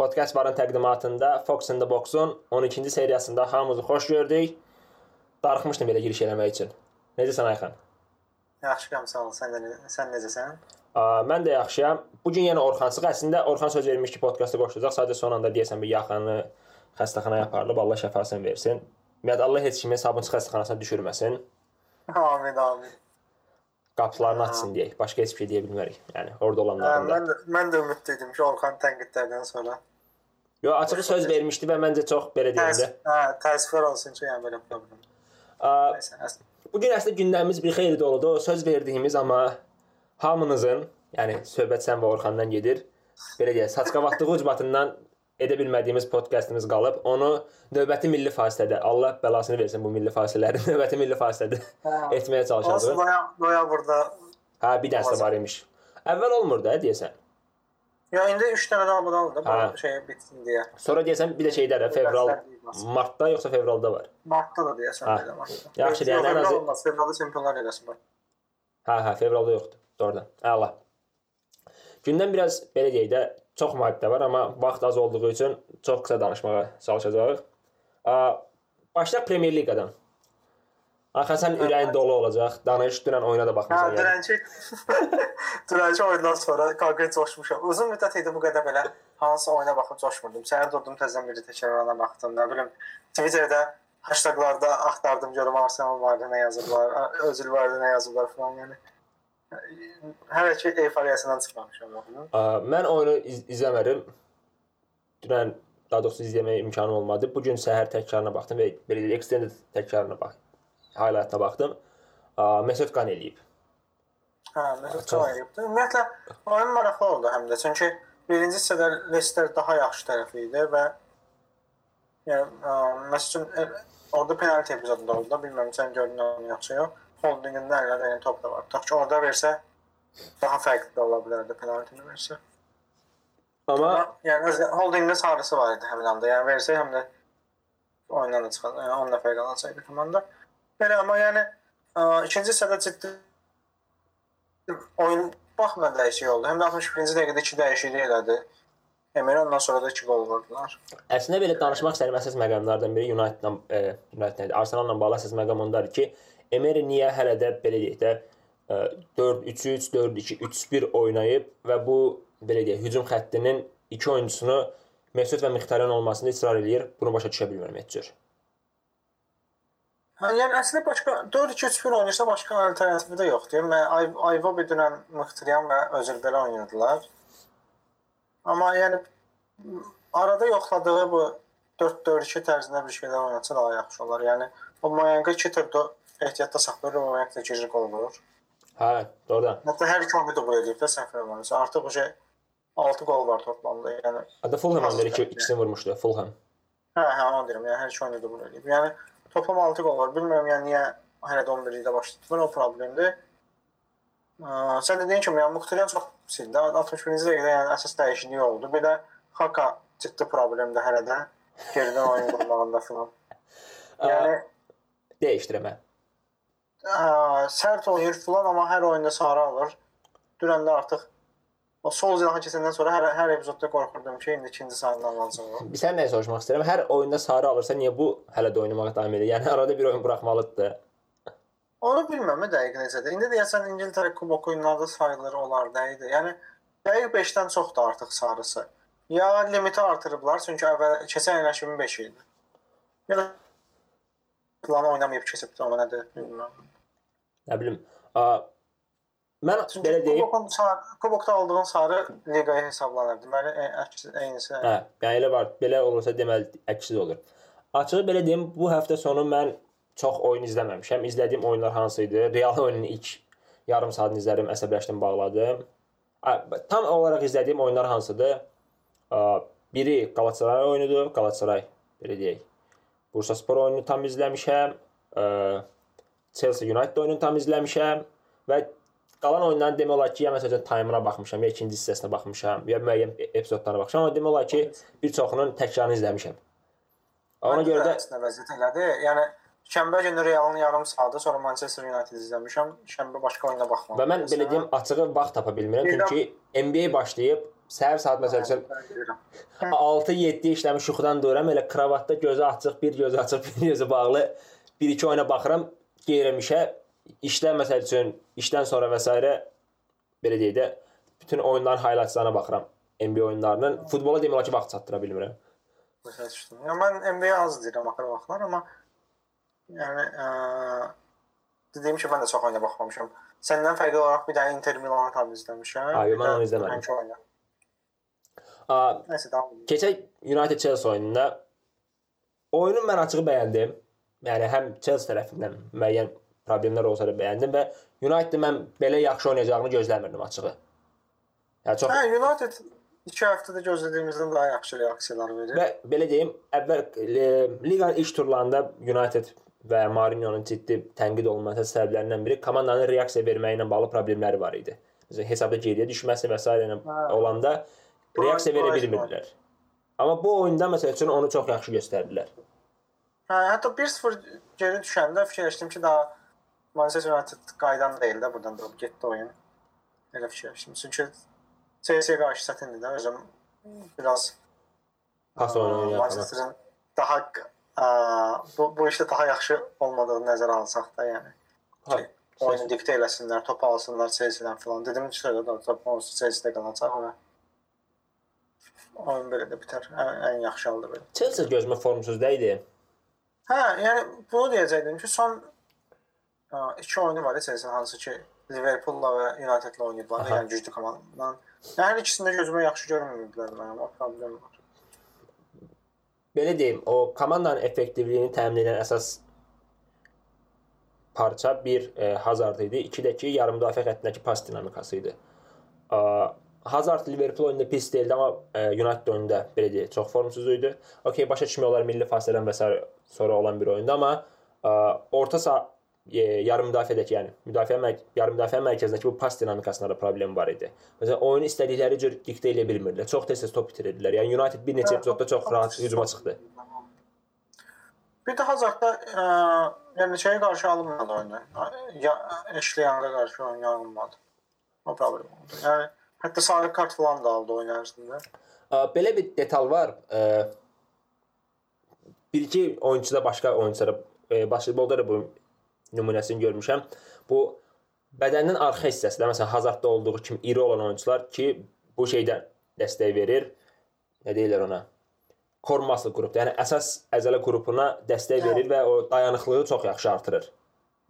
Podkast barın təqdimatında Fox in the Box-un 12-ci seriyasında hamınızı xoş gördük. Darıxmışdım belə giriş eləmək üçün. Necəsən Ayxan? Yaxşıyam, sağ ol. Sən də sən necəsən? A, mən də yaxşıyam. Bu gün yenə Orxansıq. Əslində Orxan söz vermiş ki, podkastı qoşulacaq. Sadəcə son anda deyəsən bir yaxını xəstəxanaya aparılıb. Allah şəfasını versin. Ümumiyyətlə Allah heç kimi Sabunçu xəstəxanasına düşürməsin. Amin, amin. Qapılarını açsın deyək. Başqa heç bir şey deyə bilmərik. Yəni orada Hə, olanların da. mən də, mən də ümidliydim ki, Orxan tənqidlərdən sonra Yo, açığı söz vermişdi və məncə çox belə deyəndə. hə, təəssüflər olsun ki, yəni belə problem. Bu gün əslində gündəmimiz bir xeyli doludur. Söz verdiyimiz amma hamınızın, yəni söhbət sən və Orxandan gedir. Belə deyək, saçqavatlığı ucbatından edə bilmədiyimiz podkastımız qalıb. Onu növbəti milli fasilədə, Allah bəlasını versin bu milli fasilələri, növbəti milli fasilədə Hə. etməyə çalışacağıq. noya, noyabrda. Hə, bir dənə var imiş. Əvvəl olmur da deyəsən. Ya indi 3 dənə də almadan da Hə. bu şey bitsin deyə. Sonra deyəsən bir də şeydə də fevral, martda yoxsa fevralda var. Martda da deyəsən belə martda. Yaxşı, yəni ən fevralda azı- fevralda çempionlar liqası var. Hə, hə, fevralda yoxdur. Doğrudan. Əla. Gündən biraz belə deyək də çox maddə var, amma vaxt az olduğu üçün çox qısa danışmağa çalışacağıq. A, başlayaq Premyer Liqadan. Axı sən ürəyin dolu olacaq. Danış, dünən oyuna da Hə, baxmısan. yəni. dünənki dünənki oyundan sonra konkret coşmuşam. Uzun müddət idi bu qədər belə hansı oyuna baxıb coşmurdum. Səhər durdum təzədən bir təkrarına baxdım. Nə bilim Twitterdə hashtaglarda axtardım görüm Arsenal vardı, nə yazıblar, Özil vardı, nə yazıblar falan yəni. Hələ ki eyfariyasından çıxmamışam. A, mən oyunu iz izləmədim. Dünən daha doğrusu izləməyə imkanım olmadı. Bu gün səhər təkrarına baxdım və belə extended təkrarına bax. Highlight-na baxdım. Mesut Qan eləyib. Hə, Mesut Çox- Kayıbdı. Ümumiyyətlə oyun maraqlı oldu həm də. Çünki birinci hissədə Leicester daha yaxşı tərəfi idi və yəni ə, məsəl üçün e, orada penalti epizodunda oldu. da, Bilmirəm sən gördün onu yoxsa yox. Holdingin də əlində yəni top da var. Tutaq ki, orada versə daha fərqli ola bilərdi penaltini versə. Amma yəni Holdingin sarısı var idi həmin anda. Yəni versə həm də oyundan da çıxar. Yəni 10 nəfər qalacaqdı komanda. Belə amma yəni ə, ikinci hissədə ciddi oyun baxma dəyişik oldu. Həm də 61-ci dəqiqədə 2 dəyişiklik elədi. Emre ondan sonra da 2 gol vurdular. Əslində belə danışmaq istədiyim əsas məqamlardan biri United-la e, United nədir? Arsenal-la bağlı əsas məqam ondadır ki, Emery niyə hələ də belə deyək də e, 4-3-3, 4-2, 3-1 oynayıb və bu belə deyək hücum xəttinin iki oyunçusunu Mesut və Mixtariyan olmasını israr eləyir. Bunu başa düşə bilmirəm heç cür. Hə, yəni əslində başqa 4-2-3-1 oynayırsa başqa alternativi də yoxdur. Mən Ay Ayvobi dünən Mıxtiriyan və Özil belə oynayırdılar. Amma yəni arada yoxladığı bu 4-4-2 tərzində bir şeylər oynatsa daha yaxşı olar. Yəni o Mayanqa 2 turda ehtiyatda saxlayır, o Mayanqa da girir qol vurur. Hə, doğrudan. Hətta hər iki oyunu dubl edib də səhv eləmirəmsə. Artıq o şey 6 gol var toplamda. Yəni Adı Fulham iki, ikisini vurmuşdu. Fulham. hə, hə, onu deyirəm. Yəni hər iki oyunu dubl edib. Yəni toplam 6 gol var. Bilmirəm yəni niyə hələ də 11-də başladılar. O problemdir. Aa, sən dediyin kimi yəni Muxtariyan çox sildi. 61-ci dəqiqədə yəni əsas dəyişiklik oldu. Bir də Haka ciddi problemdir hələ də. Geridən oyun qurmağında filan. Yəni Dəyişdirəm. hə. ə, sərt oynayır filan amma hər oyunda sarı alır. Dünən də artıq o cinahı keçəndən sonra hər hər epizodda qorxurdum ki, indi ikinci sarını alacaq o. Bir sən nə soruşmaq istəyirəm? Hər oyunda sarı alırsa niyə bu hələ də oynamağa davam edir? Yəni arada bir oyun buraxmalıdır. Onu bilmirəm dəqiq necədir. İndi deyəsən İngiltərə kubok oyunlarda sayılır olar da idi. Yəni dəqiq 5-dən çoxdur artıq sarısı. Ya limiti artırıblar, çünki əvvəl keçən il 2005 idi. Ya da plan oynamayıb keçibdi, amma nədir bilmirəm. Nə bilim. A, mən Çünki belə deyim. kubokun sarı, kubokda aldığın sarı liqaya hesablanır. Deməli, e, əks eynisi. Hə, yəni elə var. Belə olursa deməli əksi olur. Açığı belə deyim, bu həftə sonu mən çox oyun izləməmişəm. İzlədiyim oyunlar hansı idi? Real oyunun ilk yarım saatını izlədim, əsəbləşdim, bağladım. A, Tam olaraq izlədiyim oyunlar hansıdır? Biri Galatasaray oyunudur, Galatasaray belə deyək. Bursaspor oyununu tam izləmişəm. Chelsea United oyununu tam izləmişəm və qalan oyunların demək olar ki, ya məsələn time-ına baxmışam, ya ikinci hissəsinə baxmışam, ya müəyyən e- epizodlarına baxmışam, amma demək olar ki, bir çoxunun təkrarını izləmişəm. Ona görə də də vəziyyət elədi. Yəni şənbə günü Realın yarım saatı, sonra Manchester United izləmişəm. Şənbə başqa oyuna baxmadım. və mən belə deyim, açığı vaxt tapa bilmirəm, çünki NBA başlayıb, səhər saat məsəl üçün 6-7 işləmiş yuxudan dururam, elə kravatda gözü açıq, bir gözü açıq, bir gözü bağlı, bir-iki oyuna baxıram, gəlirəm işə. İşdən məsəl üçün, işdən sonra və s. belə deyək də, bütün oyunların highlightslarına baxıram. NBA oyunlarının. Futbola demək olar ki, vaxt çatdıra bilmirəm. Başa düşdüm. Ya mən NBA az deyirəm axır vaxtlar, amma yəni ə, dediyim kimi mən də çox oyuna baxmamışam. Səndən fərqli olaraq bir dənə Inter Milanı tam izləmişəm. Ay, mən onu izləmədim. A, Nəsə davam edelim. keçək United Chelsea oyununda oyunu mən açığı bəyəndim. Yəni həm Chelsea tərəfindən müəyyən problemlər olsa da bəyəndim və United mən belə yaxşı oynayacağını gözləmirdim açığı. Yəni çox Hə, United 2 həftədə gözlədiyimizdən daha yaxşı reaksiyalar verir. Və belə deyim, əvvəl e, liqanın ilk turlarında United və Mourinho-nun ciddi tənqid olunması səbəblərindən biri komandanın reaksiya verməyi ilə bağlı problemləri var idi. Məsələn, hesabda geriyə düşməsi və s. ilə Hə. olanda reaksiya verə bilmirdilər. Amma bu oyunda məsəl üçün onu çox yaxşı göstərdilər. Hə, hətta 1-0 geri düşəndə fikirləşdim ki, daha Manchester United qaydan deyil də buradan durub getdi oyun. Elə fikirləşdim. Çünki CS-yə qarşı çətindir də özüm biraz Pas oyunu yapmaq. Manchester'ın daha ə, bu, bu işdə daha yaxşı olmadığını nəzərə alsaq da, yəni Ha, oyunu diktə eləsinlər, top alsınlar CS-dən falan. Dedim ki, şöyle də top olsun CS-də qalacaq və oyun belə də bitər. Ən, ən yaxşı halda belə. Chelsea gözümə formsuz da idi. Hə, yəni bunu deyəcəkdim ki, son iki oyunu var Chelsea hansı ki Liverpool-la və United-la oynayıblar, yəni güclü komandadan. Yəni hər ikisində gözümə yaxşı görünmürdülər mənim, o problem var. Belə deyim, o komandanın effektivliyini təmin edən əsas parça bir e, Hazard idi, iki də ki yarım müdafiə xəttindəki pas dinamikası idi. A, Hazard Liverpool oyununda pis deyildi, amma e, United oyununda belə deyək, çox formsuz idi. Okay, başa düşmək olar milli fasilədən və s. sonra olan bir oyunda, amma a, orta saha e, yarım müdafiədəki, yəni müdafiə mərk yarım müdafiə mərkəzindəki bu pas dinamikasında da problem var idi. Məsələn, oyunu istədikləri cür diktə edə bilmirdilər. Çox tez-tez top itirirdilər. Yəni United bir neçə epizodda çox rahat hücuma çıxdı. Bir də Hazardda ə, yəni şeyə qarşı alınmadı oyunu. Ya Eşliyanga qarşı oyun alınmadı. O problem oldu. Yəni hətta sarı kart falan da aldı oyun ərzində. Belə bir detal var. Ə, Bir-iki oyunçuda başqa oyunçulara e, basketbolda da bu nümunəsini görmüşəm. Bu bədənin arxa hissəsində, məsələn, Hazardda olduğu kimi iri olan oyunçular ki, bu şeydən dəstək verir. Nə deyirlər ona? Core muscle qrupda, yəni əsas əzələ qrupuna dəstək verir və o dayanıqlığı çox yaxşı artırır.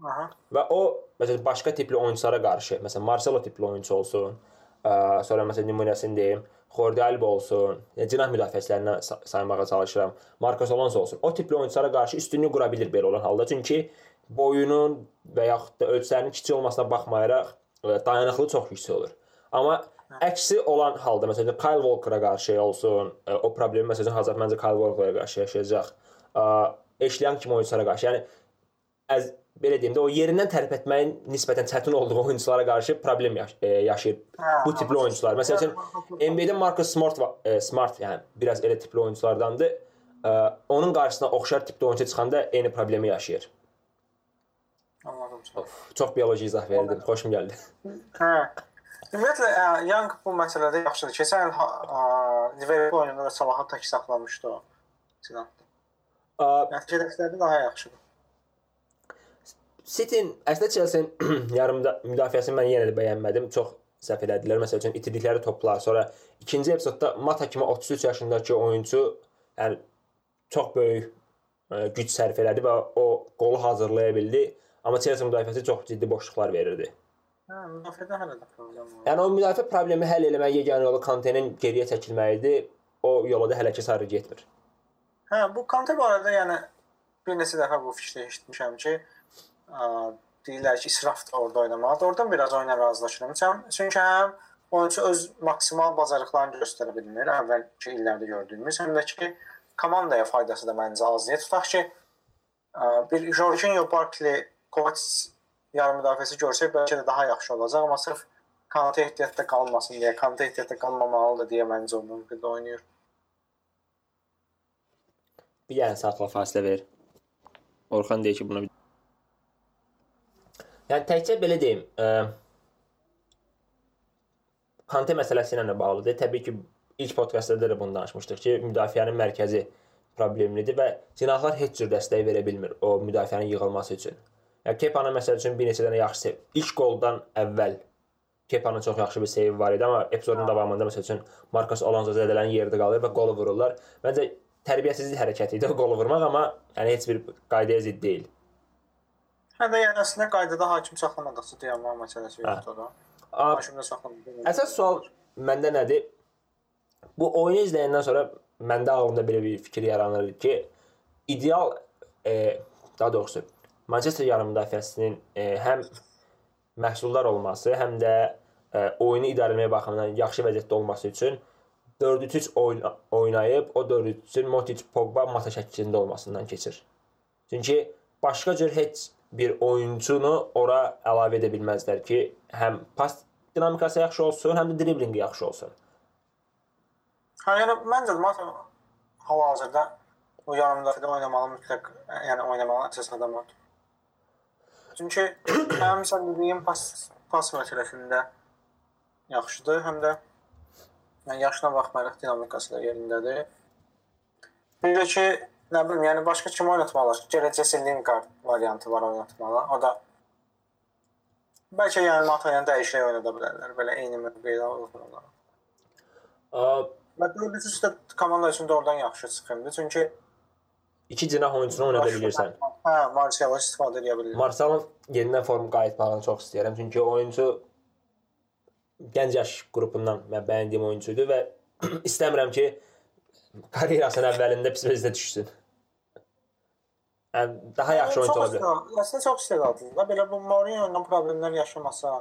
Aha. Və o məsələn başqa tipli oyunçulara qarşı, məsələn Marcelo tipli oyunçu olsun, ə, sonra məsələn nümunəsini deyim, Jordi Alba olsun, yəni cinah müdafiəçilərindən sa- saymağa çalışıram. Marcos Alonso olsun. O tipli oyunçulara qarşı üstünlük qura bilir belə olan halda. Çünki boyunun və yaxud da ölçüslərinin kiçik olmasına baxmayaraq ə, dayanıqlığı çox yüksək olur. Amma əksi olan halda məsələn Kyle Walker-a qarşı olsun, ə, o problemi məsələn Hazard məncə Kyle Walker-a qarşı yaşayacaq. Ə, Eşliyan kimi oyunçulara qarşı. Yəni əz belə deyim də o yerindən tərpət etməyin nisbətən çətin olduğu oyunçulara qarşı problem yaş e, yaşayır Hə, bu tipli oyunçular. Məsəl üçün NBA-də Marcus Smart va- e, Smart yəni biraz elə tipli oyunçulardandır. E, onun qarşısına oxşar tipli oyunçu çıxanda eyni problemi yaşayır. Of, çox bioloji izah verdim. Xoşum gəldi. Hə. Ümumiyyətlə ə, Young bu məsələdə yaxşıdır. Keçən il Liverpool oyununda da Salahı tək saxlamışdı o. Nəticədə daha yaxşıdır. City əslində Chelsea-nin yarım da- müdafiəsini mən yenə də bəyənmədim. Çox səhv elədilər. Məsəl üçün itirdikləri toplar, sonra ikinci epizodda Mata kimi 33 yaşındakı oyunçu yəni çox böyük güc sərf elədi və o qolu hazırlaya bildi. Amma Chelsea müdafiəsi çox ciddi boşluqlar verirdi. Hə, müdafiədə hələ də problem var. Yəni o müdafiə problemi həll eləməyə yeganə yolu Kantenin geriyə çəkilməyidir. O yola da hələ ki sarı getmir. Hə, bu Kante barədə yəni bir neçə dəfə bu fikri eşitmişəm ki, ə, deyirlər ki, israfdır orada oynamağı. Oradan biraz oyuna razılaşıram. Çün- Çünki həm oyunçu öz maksimal bacarıqlarını göstərə bilmir, əvvəlki illərdə gördüyümüz, həm də ki, komandaya faydası da məncə azdır. Tutaq ki, ə, bir Jorginho Barkley, Kovacic yarım müdafiəsi görsək bəlkə də daha yaxşı olacaq, amma sırf Kante ehtiyatda qalmasın deyə, Kante ehtiyatda qalmamalıdır deyə məncə o mümkün oynayır. Bir yarım saatla fasilə ver. Orxan deyir ki, buna bir Yəni təkcə belə deyim, ə, Kante məsələsi ilə də bağlıdır. Təbii ki, ilk podkastlarda da bunu danışmışdıq ki, müdafiənin mərkəzi problemlidir və cinahlar heç cür dəstək verə bilmir o müdafiənin yığılması üçün. Yəni Kepanın məsəl üçün bir neçə dənə yaxşı sev. İlk qoldan əvvəl Kepanın çox yaxşı bir seyvi var idi, amma epizodun davamında məsəl üçün Marcos Alonso zədələnən yerdə qalır və qolu vururlar. Məncə tərbiyəsizlik hərəkəti idi o qolu vurmaq, amma yəni heç bir qaydaya zidd deyil. Hə də yəni əslində qaydada hakim saxlamadıqsa dayanma məsələsi yoxdur da. Hakimdə saxlamadı. Əsas sual məndə nədir? Bu oyunu izləyəndən sonra məndə ağlımda belə bir fikir yaranır ki, ideal e, daha doğrusu Manchester yarım müdafiəsinin e, həm məhsuldar olması, həm də e, oyunu idarə etmək baxımından yaxşı vəziyyətdə olması üçün 4-3 oyn oynayıb o 4-3-ün Motic, Pogba masa şəklində olmasından keçir. Çünki başqa cür heç bir oyunçunu ora əlavə edə bilməzlər ki, həm pas dinamikası yaxşı olsun, həm də driblinqi yaxşı olsun. Hə, yəni məncə də hal-hazırda o yarım müdafiədə oynamalı mütləq, yəni oynamalı əsas adam odur. Çünki həm sən dediyim pas pas məsələsində yaxşıdır, həm də yəni yaşına baxmayaraq dinamikası da yerindədir. Bir də ki, nə bilim, yəni başqa kim oynatmalı? Gələcək Lingard variantı var oynatmalı. O da bəlkə yəni Matayla dəyişərək oynada bilərlər. Belə eyni mövqedə olur. Və dördüncü üstə komanda üçün də oradan yaxşı çıxımdı. Çünki iki cinah oyunçunu oynada bilirsən. Hə, Martial istifadə edə bilirsən. Martialın yenidən form qayıtmağını çox istəyirəm. Çünki oyunçu gənc yaş qrupundan mən bəyəndiyim oyunçudur və istəmirəm ki karyerasının əvvəlində pis vəziyyətə düşsün. Yəni daha yaxşı oyunçu ola bilər. Əslində çox istedadlıdır da. Belə bu Mourinho ilə problemlər yaşamasa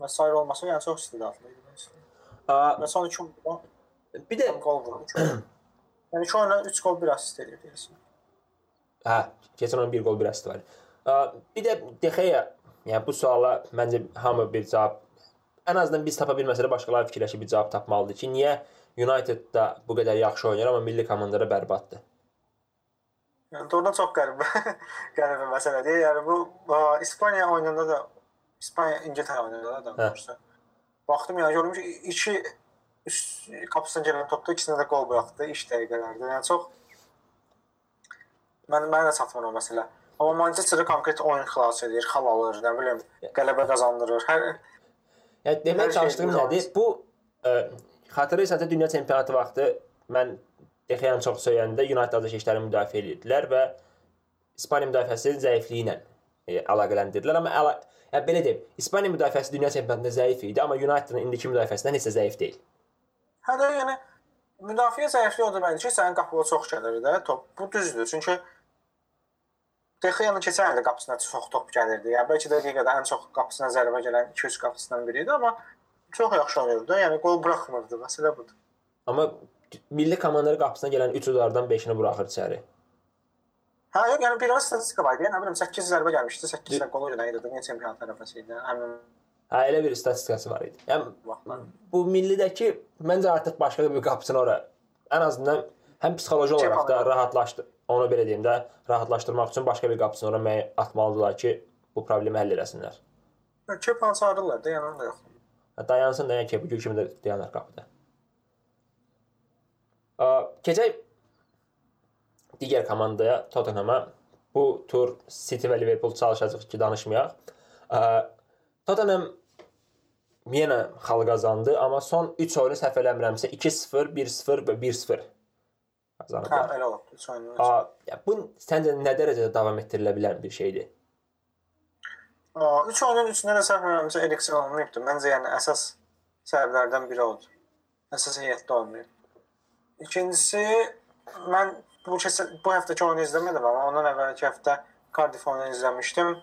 və s. olmasa, yəni çox istedadlı idi. Və son 2 Bir də. yəni 2 oyuna 3 gol, 1 assist edir deyəsən. Hə, keçən oyun 1 gol, 1 assist var. Bir də De Gea, yəni bu suala məncə hamı bir cavab ən azından biz tapa bilməsə də başqaları fikirləşib bir cavab tapmalıdır ki, niyə United-da bu qədər yaxşı oynayır, amma milli komandada bərbaddır. Yəni doğrudan çox qəribə qəribə məsələdir. Yəni bu İspaniya oyununda da İspaniya İngiltərə oyununda da danışırsa. Baxdım yəni ki, iki üst qapısına gələn topda ikisinə də qol buraxdı iş dəqiqələrdə. Yəni çox mən mənə də çatmır o məsələ. Amma Manchester konkret oyun xilas edir, xal alır, nə bilim, qələbə qazandırır. Hər Yəni demək çalışdığım nədir? Bu ə, xatırlayırsansə dünya çempionatı vaxtı mən Dexeyan çox söyəndə United azarkeşləri müdafiə edirdilər və İspaniya müdafiəsinin zəifliyi ilə e, əlaqələndirdilər, amma əla yəni belə deyim, İspaniya müdafiəsi dünya çempionatında zəif idi, amma United-ın indiki müdafiəsindən heç də zəif deyil. Hə də yəni müdafiə zəifliyi odur məncə ki, sənin qapıya çox gəlir də top. Bu düzdür. Çünki Dexeyanın keçən ildə qapısına çox top gəlirdi. Yəni bəlkə də liqada ən çox qapısına zərbə gələn 2-3 qapısından biri idi, amma çox yaxşı oynayırdı. Yəni qol buraxmırdı. Məsələ budur. Amma milli komandaların qapısına gələn 3 udardan 5-ini buraxır içəri. Hə, yox, yəni bir az statistika var. Yəni bilmirəm 8 zərbə gəlmişdi, 8 də qol oynadı. Dünya çempionat tərəfəsi idi. Həmin Hə, elə bir statistikası var idi. Yəni bu millidəki məncə artıq başqa bir qapısını ora ən azından həm psixoloji olaraq da rahatlaşdı. Onu belə deyim də, rahatlaşdırmaq üçün başqa bir qapısını ora məyə atmalıdılar ki, bu problemi həll eləsinlər. Kepan çağırırlar da, yəni onda yox. Hə, dayansın da, yəni bu gün kimi də dayanar qapıda. Keçək digər komandaya, Tottenham-a. Bu tur City və Liverpool çalışacaq ki, danışmayaq. Tottenham yenə xal qazandı, amma son 3 oyunu səhv eləmirəmsə 2-0, 1-0 və 1-0 qazanıblar. Hə, elə olub. 3 oyunu. Ya bu səncə nə dərəcədə davam etdirilə bilən bir şeydir? 3 oyunun üçündə də səhv eləmirəmsə Eriksen olmayıbdı. Məncə yəni əsas səbəblərdən biri odur. Əsas heyətdə olmayıb. İkincisi mən bu kəsə, bu həftəki oyunu izləmədim, amma ondan əvvəlki həftə Cardiff oyununu izləmişdim.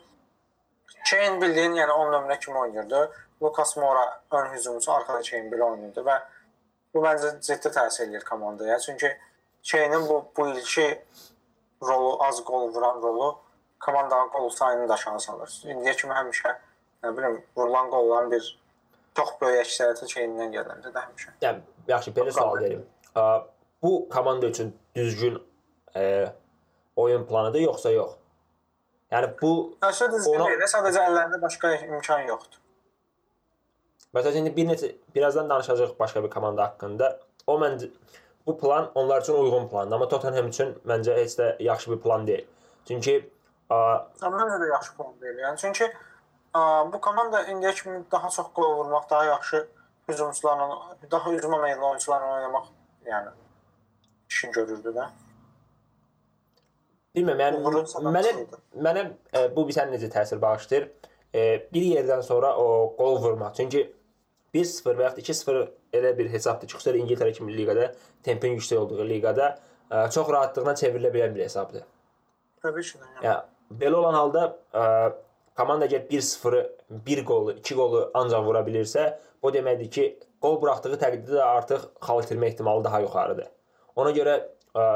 Kane bildiyin, yəni 10 nömrə kimi oynayırdı. Lucas Moura ön hücumçu, arxada Kane belə oynayırdı və bu məncə ciddi təsir edir komandaya. Çünki Kane'in bu bu ilki rolu, az qol vuran rolu komandanın qol sayını da aşağı salır. İndiyə kimi həmişə nə bilim vurulan qolların bir çox böyük əksəriyyəti Kane-dən gəlirdi də həmişə. Yəni yaxşı belə sual verim. Bu komanda üçün düzgün e, oyun planıdır yoxsa yox? Yəni bu düzgün ona... sadəcə əllərində başqa imkan yoxdur. Məsələn indi bir neçə birazdan danışacağıq başqa bir komanda haqqında. O məncə bu plan onlar üçün uyğun plandır, amma Tottenham üçün məncə heç də yaxşı bir plan deyil. Çünki a, Məncə də yaxşı plan deyil. Yəni çünki ə, bu komanda indiyə kimi daha çox qol vurmaq, daha yaxşı hücumçularla, daha hücuma meylli oyunçularla oynamaq, yəni işin görürdü də. Bilmirəm, yəni Uğurun mənə mənə e, bu bizə necə təsir bağışlayır? E, bir yerdən sonra o qol vurmaq. Çünki 1-0 və ya 2-0 elə bir hesabdır ki, xüsusilə İngiltərə kimi liqada, tempin yüksək olduğu liqada ə, çox rahatlıqla çevrilə bilən bir hesabdır. Təbii ki. Yəni. Ya belə olan halda ə, komanda əgər 1-0-ı, 1 qolu, 2 qolu ancaq vura bilirsə, bu deməkdir ki, qol buraxdığı təqdirdə də artıq xal itirmə ehtimalı daha yuxarıdır. Ona görə ə,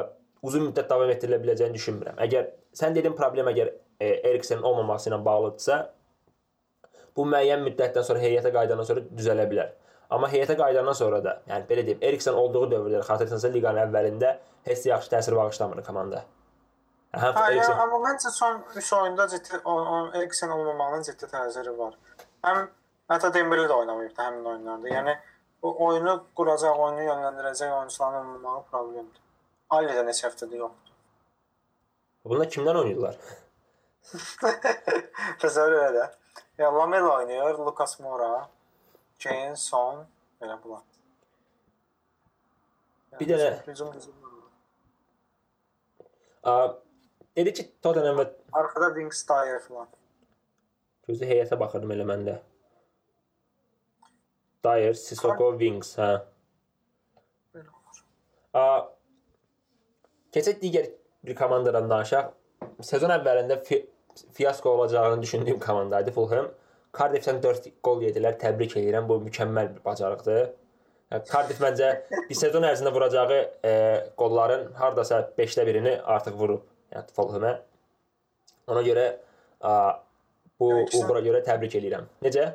uzun müddət davam etdirilə biləcəyini düşünmürəm. Əgər sən dedin problem əgər e, Eriksenin olmaması ilə bağlıdırsa, bu müəyyən müddətdən sonra heyətə qayıdandan sonra düzələ bilər. Amma heyətə qayıdandan sonra da, yəni belə deyim, Eriksen olduğu dövrdə xatırlayırsansa liqanın əvvəlində heç yaxşı təsir bağışlamır komanda. Həm Hə, yəni, Eriksen amma məncə son 3 oyunda ciddi Eriksen olmamağının ciddi təsiri var. Həm hətta Dembele də oynamayıb da həmin oyunlarda. Yəni bu oyunu quracaq, oyunu yönləndirəcək oyunçuların olmamağı problemdir. Ali də neçə həftədir yoxdur. bunlar kimdən oynayırlar? Təsəvvür elə də. Ya Lamela oynayır, Lucas Moura, Jane Son, belə bunlar. Yəni, Bir dənə- hücum hücum. Ə, dedi ki, Tottenham və Arxada Wings Dyer falan. gözü heyətə baxırdım elə məndə. Dyer, Sissoko, Wings, hə. Belə olur. Ə, keçək digər bir komandadan danışaq. Sezon əvvəlində fi fiasko olacağını düşündüyüm komandaydı Fulham. Cardiff-dən 4 qol yedilər. Təbrik edirəm. Bu mükəmməl bir bacarıqdır. Cardiff məncə bir sezon ərzində vuracağı e, qolların hardasa 5də birini artıq vurub. Yəni Fulham-ə. Ona görə ə, bu uğura görə təbrik edirəm. Necə?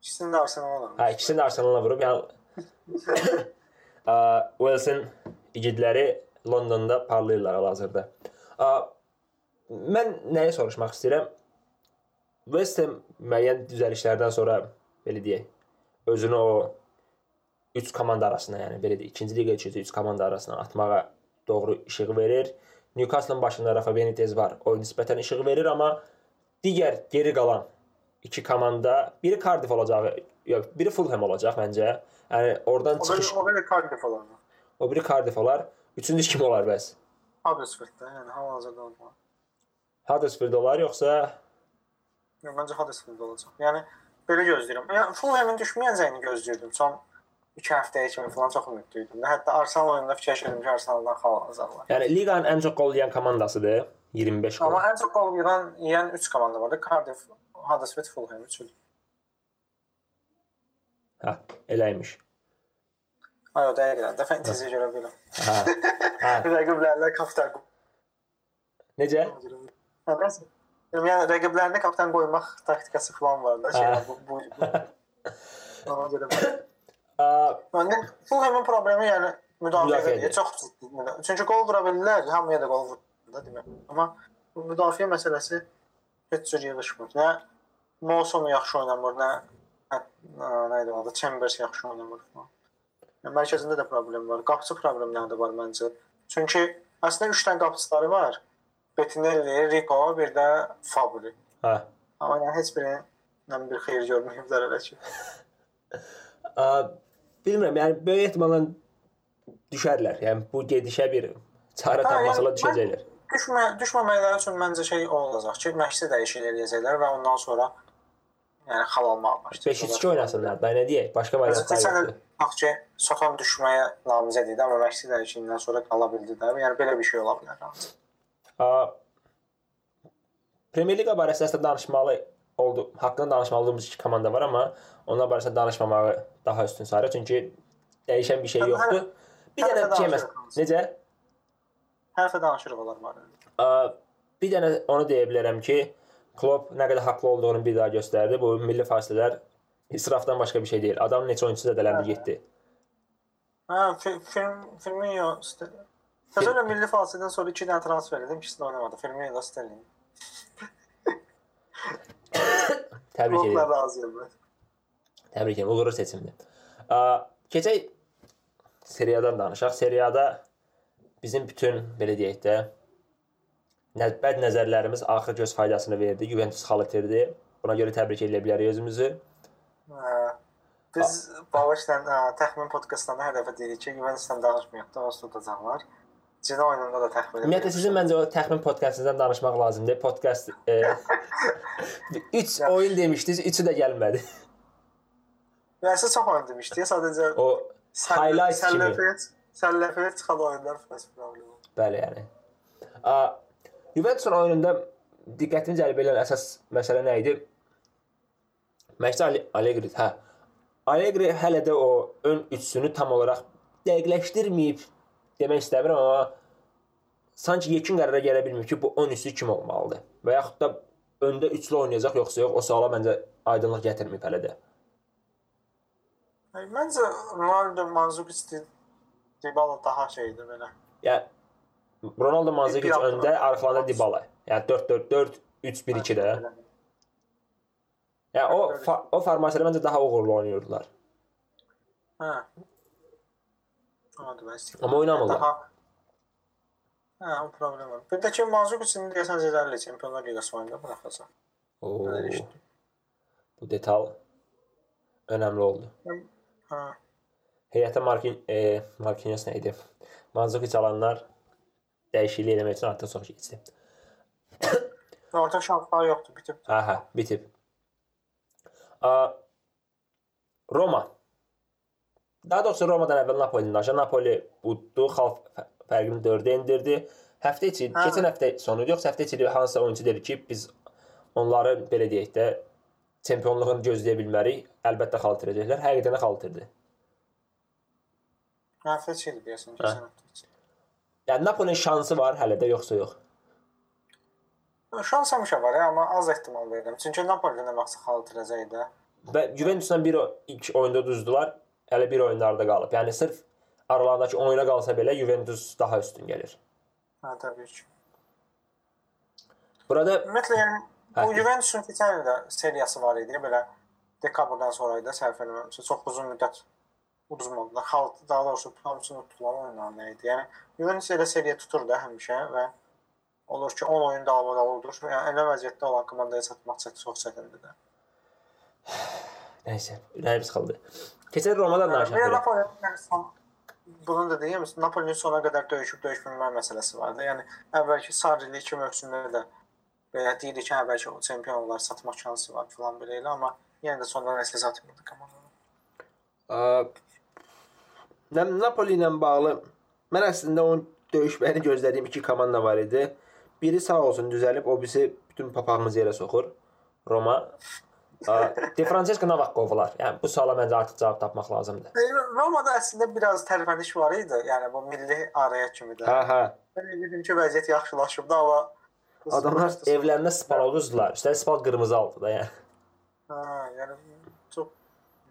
İkisini də Arsenal alır. Hə, ikisini də Arsenal-a vurub. Yəni ə, Wales-in igidləri Londonda parlayırlar hal-hazırda. Mən nəyi soruşmaq istəyirəm? West Ham müəyyən düzəlişlərdən sonra belə deyək, özünü o 3 komanda arasına, yəni belə deyək, ikinci liqaya keçəcək 3 komanda arasına atmağa doğru işıq verir. Newcastle-ın başında Rafa Benitez var. O nisbətən işıq verir, amma digər geri qalan iki komanda, biri Cardiff olacağı, yox, biri Fulham olacaq məncə. Yəni oradan O çıxış, o belə Cardiff olar. o biri Cardiff olar. Üçüncü kim olar bəs? Huddersfield-də, yəni hal-hazırda olmalı. Huddersfield olar yoxsa Yox, məncə Huddersfield olacaq. Yəni belə gözləyirəm. Yəni Fulhamın düşməyəcəyini gözləyirdim. Son 2 həftəyə kimi falan çox ümidliydim. Hətta Arsenal oyununda fikirləşirdim ki, Arsenaldan xal alacaqlar. Yəni liqanın ən çox qol yeyən komandasıdır. 25 qol. Amma ən çox qol yığan yeyən 3 komanda var da. Cardiff, Huddersfield, Fulham üçü. Hə, eləymiş. Ay o dəqiqən də fantasy görə belə. Hə. Hə. Rəqiblərlə kapitan. Necə? Hə. Yəni rəqiblərini kapitan qoymaq taktikası falan var da. Şey, bu bu. bu. Ona görə. Ə, Yəni Fulhamın problemi yəni. Müdafiədir. Çox ciddi. Çünki qol vura bilirlər, hamıya da qol vurur da demək. Amma bu müdafiə məsələsi heç cür yığışmır. Nə Mawson yaxşı oynamır, nə nə, idi adı, Chambers yaxşı oynamır falan. Mərkəzində də problem var. Qapıçı problemləri də var məncə. Çünki əslində 3 dənə qapıçıları var. Bettinelli, Rico, bir də Fabri. hə. Amma yəni heç birindən bir xeyir görməyiblər elə ki. Bilmirəm, yəni böyük ehtimalla düşərlər. Yəni bu gedişə bir çarə Hə, tapmasılar yəni, düşəcəklər. Düşmə, düşməməkləri üçün məncə şey olacaq ki, məşqçi dəyişiklik edəcəklər və ondan sonra yəni xal almağa başlayacaqlar. 5-3-2 oynasınlar. Da nə deyək? Başqa variantlar yoxdur. ki, Soton düşməyə namizəd idi, amma məşqçi dəyişikliyindən sonra qala bildi də. Yəni belə bir şey ola bilər. Ə, Premyer Liqa barəsində danışmalı oldu. Haqqında danışmalı olduğumuz iki komanda var, amma onlar barəsində danışmamağı daha üstün sayırıq. Çünki dəyişən bir şey Hə, yoxdur. Bir dənə şey məs necə? Hər dəfə danışırıq olar var. Ə, bir dənə onu deyə bilərəm ki, Klopp nə qədər haqlı olduğunu bir daha göstərdi. Bu milli fasilələr israfdan başqa bir şey deyil. Adam neçə oyunçu zədələndi getdi. Hə, fi- film Firmino Təzələ milli fasilədən sonra 2 dənə transfer edim, ikisi də oynamadı. Firmino da Sterling. Təbrik Kloppla edirəm. razıyam mən. Təbrik edirəm. Uğurlu seçimdir. Keçək seriyadan danışaq. Seriyada bizim bütün belə deyək də bəd nəzərlərimiz axır göz faydasını verdi. Juventus xal itirdi. Buna görə təbrik edə bilərik özümüzü. Hə, Biz Bağışla təxmin podkastında hər dəfə deyirik ki, Juventusdan danışmayaq da, onsuz tutacaqlar. Cina oyununda da təxmin Ümumiyyətlə sizin məncə o təxmin podkastından danışmaq lazımdır. Podkast 3 oyun demişdiniz, üçü də gəlmədi. Yəni çox oyun demişdi, sadəcə O highlight kimi. səlləfət çıxan oyunlar fəs problemi. Bəli, yəni. A, Juventusun oyununda diqqətimi cəlb edən əsas məsələ nə idi? Məşqçi Allegri, hə. Allegri hələ də o ön üçsünü tam olaraq dəqiqləşdirməyib demək istəmirəm, amma sanki yekun qərara gələ bilmir ki, bu 10 üçlü kim olmalıdır? Və yaxud da öndə üçlü oynayacaq yoxsa yox, o suala məncə aydınlıq gətirməyib hələ də. Məncə Ronaldo Manzukic Dybala daha şeydir belə. Yəni Ronaldo hafta öndə, var. arxalarında Dybala. Yəni 4-4-4 3-1-2 də. Yəni o fa o formasiyada məncə daha uğurlu oynayırdılar. Hə. Amma oynamırlar. Daha Hə, o problem var. Bir də ki, Manzukic-in deyəsən Zidane Çempionlar Liqası oyununda buraxacaq. Oo. Bu detal önəmli oldu. Hə. Heyətə Markin e, Marquinhos nə idi? Manzukic alanlar dəyişiklik eləmək üçün artıq çox keçdi. Orta şanslar yoxdur, bitib. Hə, hə, bitib. A, Roma. Daha doğrusu Romadan əvvəl Napoli danışaq. Napoli uddu, xalq fə- fərqini 4-ə endirdi. Həftə içi, Hə. keçən həftə sonu idi, yoxsa həftə içi hansısa oyunçu dedi ki, biz onları belə deyək də çempionluğunu gözləyə bilmərik. Əlbəttə xal itirəcəklər. Həqiqətən də xal itirdi. Həftə içiydi deyəsən, keçən həftə içi. Yəni Napolinin şansı var hələ də yoxsa yox. Şans həmişə var, amma az ehtimal verirəm. Çünki Napoli nə vaxt xal itirəcək də. Və Juventusla bir ilk oyunda düzdülər. Hələ bir oyunlarda qalıb. Yəni sırf aralarındakı oyuna qalsa belə Juventus daha üstün gəlir. Hə, təbii ki. Burada Ümumiyyətlə yəni Hə. bu Juventusun keçən il də seriyası var idi, belə dekabrdan sonra idi, səhv eləmirəmsə, çox uzun müddət uduzmadılar. Xal daha doğrusu hamısını tutdular oyunlar nə idi. Yəni Juventus elə seriya tutur da həmişə və olur ki 10 oyun davamlı olur. Yəni elə vəziyyətdə olan komandaya çatmaq çətin çox çətindir də. nəysə, ürəyimiz qaldı. Keçək Romadan danışaq. belə. Napoli yəni son bunu da deyim, Napolinin sona qədər döyüşüb döyüşməyən məsələsi vardı. Yəni əvvəlki Sarri iki mövsümdə də belə deyirik ki, əvvəlki o çempionlar satmaq şansı var filan belə elə, amma yenə də sondan nəsə satmırdı komanda. Napoli ilə bağlı mən əslində onun döyüşməyini gözlədiyim iki komanda var idi. Biri sağ olsun düzəlib, o birisi bütün papağımızı yerə soxur. Roma. De Francesco qovular? Yəni bu suala məncə artıq cavab tapmaq lazımdır. E, Romada əslində biraz tərpəniş var idi, yəni bu milli araya kimi də. Hə, hə. Mən dedim ki, vəziyyət yaxşılaşıb da, amma Adamlar evlərinə spal uduzdular. Üstəlik spal qırmızı aldı da yəni. Ha, yəni çox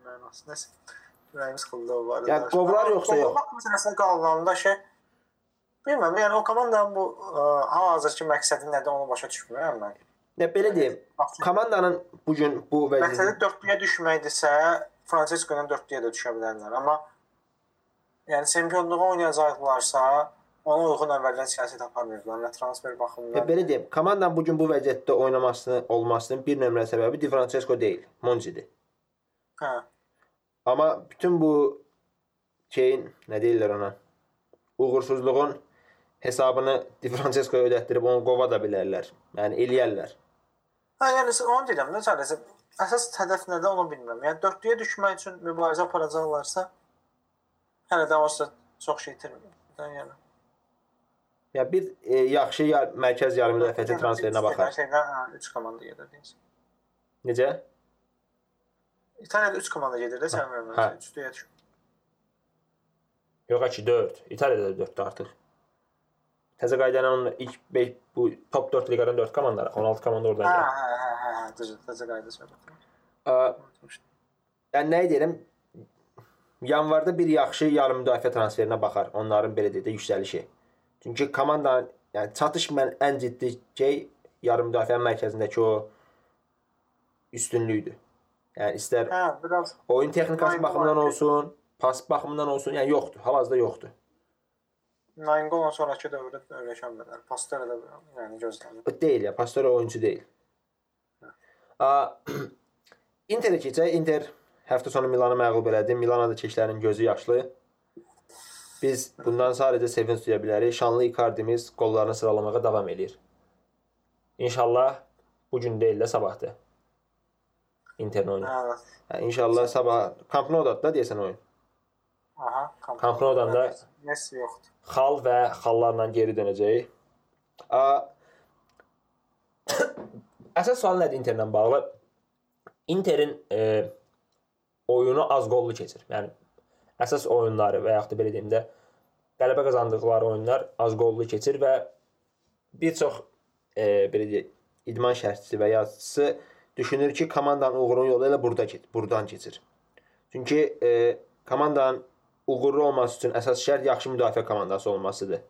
mənasız nəsə. Xıldı o barədə. Ya, qovlar yoxsa yox? Qovmaq məsələsinə qalanda şey bilmirəm, yəni o komandanın bu ə, hal-hazırki məqsədi nədir onu başa düşmürəm mən. Ya belə deyim, komandanın bu gün bu Məqsədi vəziyyətdə 4-lüyə düşməkdirsə, Francesco-nun 4-lüyə də düşə bilərlər, amma yəni çempionluğa oynayacaqlarsa, ona uyğun əvvəldən siyasət aparmırlar, nə transfer baxımından. belə deyim, komandanın bu gün bu vəziyyətdə oynamasının olmasının bir nömrə səbəbi Di Francesco deyil, Monzidir. Hə. Amma bütün bu şeyin nə deyirlər ona? Uğursuzluğun hesabını Di Francesco'ya ödətdirib onu qova da bilərlər. Yəni eləyərlər. Hə, yəni onu deyirəm də sadəcə əsas hədəf nədir onu bilmirəm. Yəni 4-lüyə düşmək üçün mübarizə aparacaqlarsa hələ də olsa çox şey itirmir. Yəni Ya bir e, yaxşı ya, mərkəz yarım müdafiəçi transferinə baxar. Şeydən 3 komanda gedir deyirsən. Necə? İtaliyada 3 komanda gedir də sən Hə. bilmirəm. 3-lüyə düş. Yox, ki 4. İtaliyada da 4 artıq. Təzə qayda ilə onun ilk 5 bu top 4 liqadan 4 komanda, 16 komanda oradan gəlir. hə, hə, hə, hə, düzdür. Təzə qayda söhbət. Yəni nə deyirəm? Yanvarda bir yaxşı yarım müdafiə transferinə baxar. Onların belə deyək də yüksəlişi. Çünki komandanın yəni çatışmayan ən ciddi şey yarım müdafiə mərkəzindəki o üstünlükdür. Yəni istər Hə, biraz oyun texnikası baxımından olsun, pas baxımından olsun, yəni yoxdur. Hal-hazırda yoxdur. Nainggolan sonrakı dövrdə öyrəşənmələr. Pastor da yəni gözlənilir. Deyil ya, Pastore oyunçu deyil. A Interə keçək. Inter həftə sonu Milanı məğlub elədi. Milana da keçlərin gözü yaşlı. Biz bundan sadəcə sevinç duya bilərik. Şanlı Icardi'miz qollarını sıralamağa davam eləyir. İnşallah bu gün deyil də sabahdır. Inter'in oyunu. Hə. Hə, inşallah sabah Camp Nou-dadır da deyəsən oyun. Aha, Camp Nou-dan da Messi yoxdur. xal və xallarla geri dönəcəyik. A Əsas sual nədir Interlə bağlı? Interin e, oyunu az qollu keçir. Yəni əsas oyunları və yaxud da belə deyim də qələbə qazandıqları oyunlar az qollu keçir və bir çox e, belə deyək idman şərhçisi və yazıçısı düşünür ki, komandanın uğurun yolu elə burada keçir, burdan keçir. Çünki e, komandanın uğurlu olması üçün əsas şərt yaxşı müdafiə komandası olmasıdır.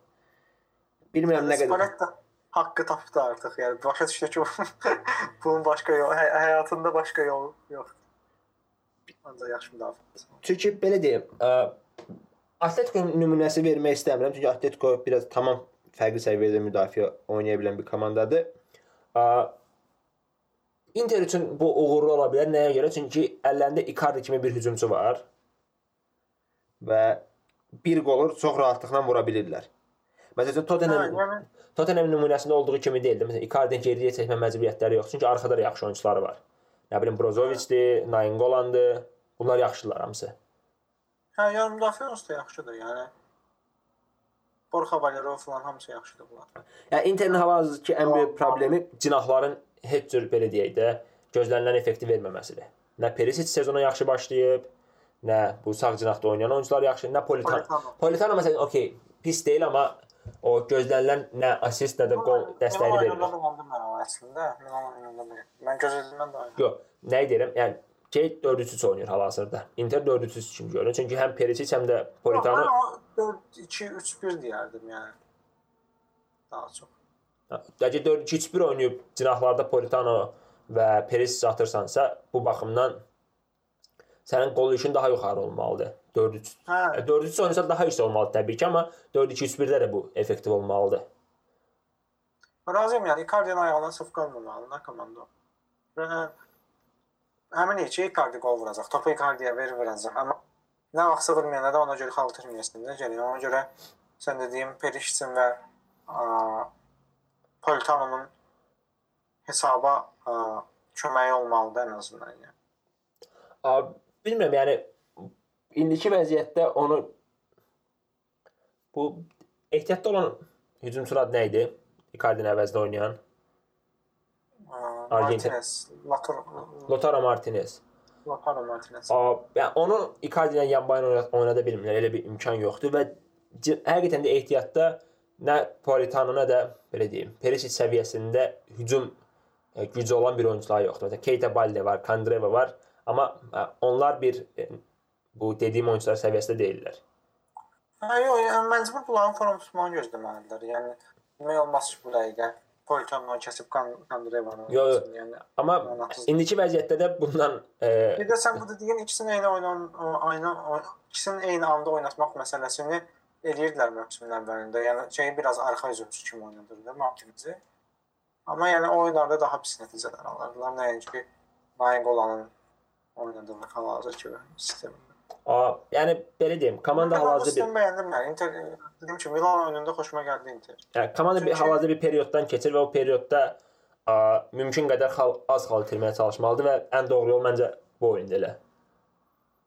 Bilmirəm nə qədər Spaletta haqqı tapdı artıq. Yəni başa düşdü ki, bunun başqa yol, hə həyatında başqa yol yox. Ancaq yaxşı müdafiə. Çünki belə deyim, ə, Atletico nümunəsi vermək istəmirəm. Çünki Atletico biraz tamam fərqli səviyyədə müdafiə oynaya bilən bir komandadır. Ə, Inter üçün bu uğurlu ola bilər. Nəyə görə? Çünki əllərində Icardi kimi bir hücumçu var və bir qolu çox rahatlıqla vura bilirlər. Məsələn, Tottenham yəni Tottenham nümunəsində olduğu kimi deyildi. Məsələn, Icardi geriyə çəkmə məcburiyyətləri yox. Çünki arxada da yaxşı oyunçuları var. Nə bilim Brozovic-dir, Nainggolan-dır. Bunlar yaxşılar hamısı. hə, yəni müdafiə onsuz da yaxşıdır. Yəni Borja Valero falan hamısı yaxşıdır bunlar. Yəni Interin hal-hazırdakı ən böyük problemi cinahların heç cür belə deyək də gözlənilən effekti verməməsidir. Nə Perisic sezona yaxşı başlayıb, nə bu sağ cinahda oynayan oyuncular yaxşı, nə Politano. Politano. Məsələn, okey, pis deyil amma o gözlənilən nə assist, nə də gol dəstəyi vermir. Milan oyununda mən o əslində. Mən. Mən gözlədiyimdən də oynadı. Yox, nə deyirəm? Yəni şey 4-3-3 oynayır hal-hazırda. Inter 4-3-3 kimi görünür. Çünki həm Perisic həm də Politano Mən o 4-2-3-1 deyərdim yəni. Daha çox. Dəqiq 4-2-3-1 oynayıb cinahlarda Politano və Perisic atırsansa, bu baxımdan sənin qol yükün daha yuxarı olmalıdır. 4-3. Hə. 4-3 oynasa daha yüksək olmalı təbii ki, amma 4-2-3-1-də də bu effektiv olmalıdır. Razıyam yəni Icardi'nin ayağına sırf qalmamalı da komanda. Və həmin heç Icardi qol vuracaq. Topu Icardi'yə ver verəcək. Amma nə vaxtsa vurmayana da ona görə xal itirməyəsən də gəlir. Ona görə sən dediyim Perişicin və a, Politano'nun hesaba a, köməyi olmalıdır ən azından. Yəni. Abi, bilmirəm, yəni indiki vəziyyətdə onu bu ehtiyatda olan hücumçular adı nə idi? Icardi-nin əvəzində oynayan Argentin. Martinez, Lautaro Martinez. Lautaro Martinez. A, yəni onu Icardi ilə yanbayın oynat- oynada bilmirlər. Elə bir imkan yoxdur və həqiqətən də ehtiyatda nə Politano nə də belə deyim, Perisic səviyyəsində hücum e, gücü olan bir oyunçular yoxdur. Məsələn, Keita Balde var, Kandreva var, amma e, onlar bir e, bu dediyim oyunçular səviyyəsində deyillər. Hə, yox, yəni məcbur bunların forma tutmağını gözləməlidirlər. Yəni demək olmaz ki, bu dəqiqə Politano kəsib Kan- Kandrevanı. Yo, yo. Yəni Amma indiki vəziyyətdə də bundan e, Bir də sən bu dediyin ikisini eyni oynan aynı ikisini eyni anda oynatmaq məsələsini eləyirdilər mövsümün əvvəlində. Yəni şeyi biraz arxa hücumçu kimi oynadırdı Martinezi. Amma yəni o oyunlarda daha pis nəticələr alırdılar. Nəinki Nainggolanın oynadığı hal-hazırki sistemində. a, yəni belə deyim, komanda hal-hazırda bir bəyəndim mən. Inter dedim ki, Milan oyununda xoşuma gəldi Inter. Yəni komanda bir Çünki- hal-hazırda bir perioddan keçir və o periodda ə, mümkün qədər xal, az xal itirməyə çalışmalıdır və ən doğru yol məncə bu oyundur elə.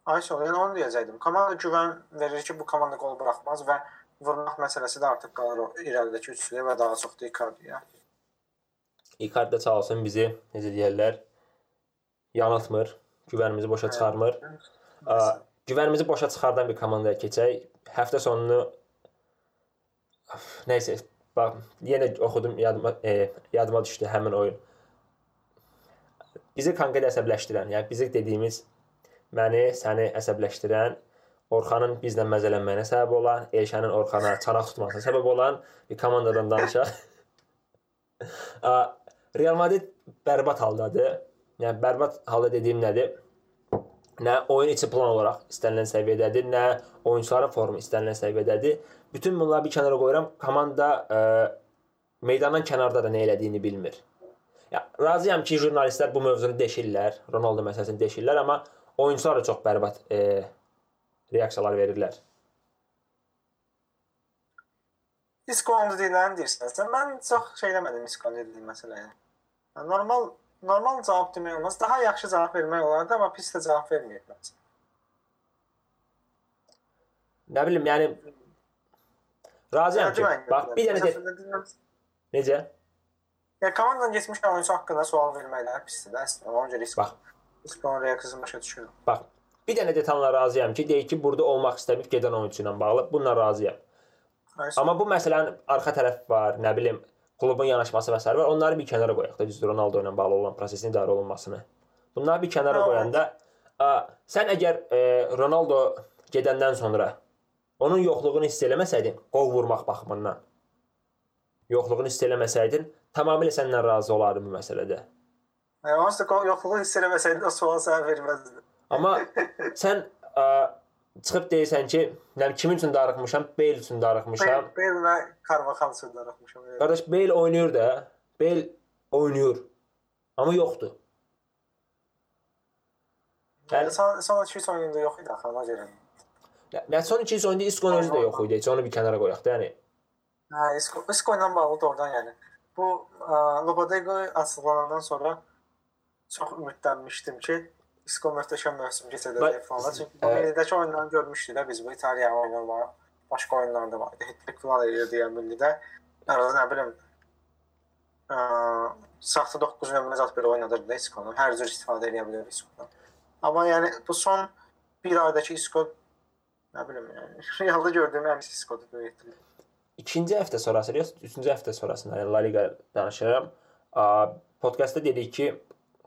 Ayşə, yəni onu deyəcəydim. Komanda güvən verir ki, bu komanda qol buraxmaz və vurmaq məsələsi də artıq qalır o irəlidəki üçlüyə və daha çox da Icardiyə. Icardi də çalışsın bizi, necə deyirlər, yanıltmır, güvənimizi boşa çıxarmır. Ə, güvənimizi boşa çıxardan bir komandaya keçək. Həftə sonunu nəysə, bax, yenə oxudum, yadıma e, yadıma düşdü həmin oyun. Bizi konkret əsəbləşdirən, yəni bizi dediyimiz məni, səni əsəbləşdirən, Orxanın bizlə məzələnməyinə səbəb olan, Elşənin Orxana çanaq tutmasına səbəb olan bir komandadan danışaq. Real Madrid bərbad haldadır. Yəni bərbad halda dediyim nədir? nə oyun içi plan olaraq istənilən səviyyədədir, nə oyunçuların formu istənilən səviyyədədir. Bütün bunları bir kənara qoyuram. Komanda ə, meydandan kənarda da nə elədiyini bilmir. Ya razıyam ki, jurnalistlər bu mövzunu deşirlər, Ronaldo məsələsini deşirlər, amma oyunçular da çox bərbad e, reaksiyalar verirlər. Iskondu deyilən deyirsən. Mən çox şey eləmədim Iskondu dediyin məsələyə. Normal normal cavab demək olmaz. Daha yaxşı cavab vermək olardı, amma pis də cavab verməyib məncə. Nə bilim, yəni razıyam ki, bax bir dənə de də necə? Ya komandanın keçmiş oyunçu haqqında sual verməkləri pisdir də əslində. Ona görə risk. Bax. Iskondu reaksiyasını başa düşürəm. Bax, bir dənə detalına razıyam ki, deyir ki, burada olmaq istəmir gedən oyunçu ilə bağlı. Bununla razıyam. Hayır, Amma bu məsələnin arxa tərəf var, nə bilim, klubun yanaşması və s. var. Onları bir kənara qoyaq da, düzdür, Ronaldo ilə bağlı olan prosesin idarə olunmasını. Bunları bir kənara Evet. qoyanda, a, sən əgər e, Ronaldo gedəndən sonra onun yoxluğunu hiss eləməsəydin, qol vurmaq baxımından yoxluğunu hiss eləməsəydin, tamamilə səndən razı olardım bu məsələdə. Yəni onsuz da yoxluğu hiss eləməsəydi o sual sənə verməzdi. Amma sən ə, çıxıb deyirsən ki, nə bilim, kimin üçün darıxmışam? Bale üçün darıxmışam. Beylə Carvajal üçün darıxmışam. yəni. Qardaş Bale oynayır da. Bale oynayır. Amma yoxdur. Yəni son son 2 oyunda yox idi axı ona görə. Nə, nə son 2 oyunda Isco özü də yox idi. Heç onu bir kənara qoyaq da, yəni. Hə, Isco Isco ilə bağlı da oradan yəni. Bu ə, Lopetegu açıqlanandan sonra çox ümidlənmişdim ki, Isco möhtəşəm mövsüm keçəcək falan. Çünki millidəki oyunları görmüşdük də biz bu İtaliya oyunu var. Başqa oyunlarda var. Hat-trick falan edirdi yəni millidə. Yəni nə bilim ə, saxta 9 nömrə zat bir oynadırdı Isco-nu. Hər cür istifadə edə bilir Isco-dan. Amma yəni bu son bir aydakı Isco nə bilim yəni realda gördüyüm ən pis Isco-dur böyük ehtimal. İkinci həftə sonrası, üçüncü həftə sonrasında yəni La Liga danışıram. Podkastda dedik ki,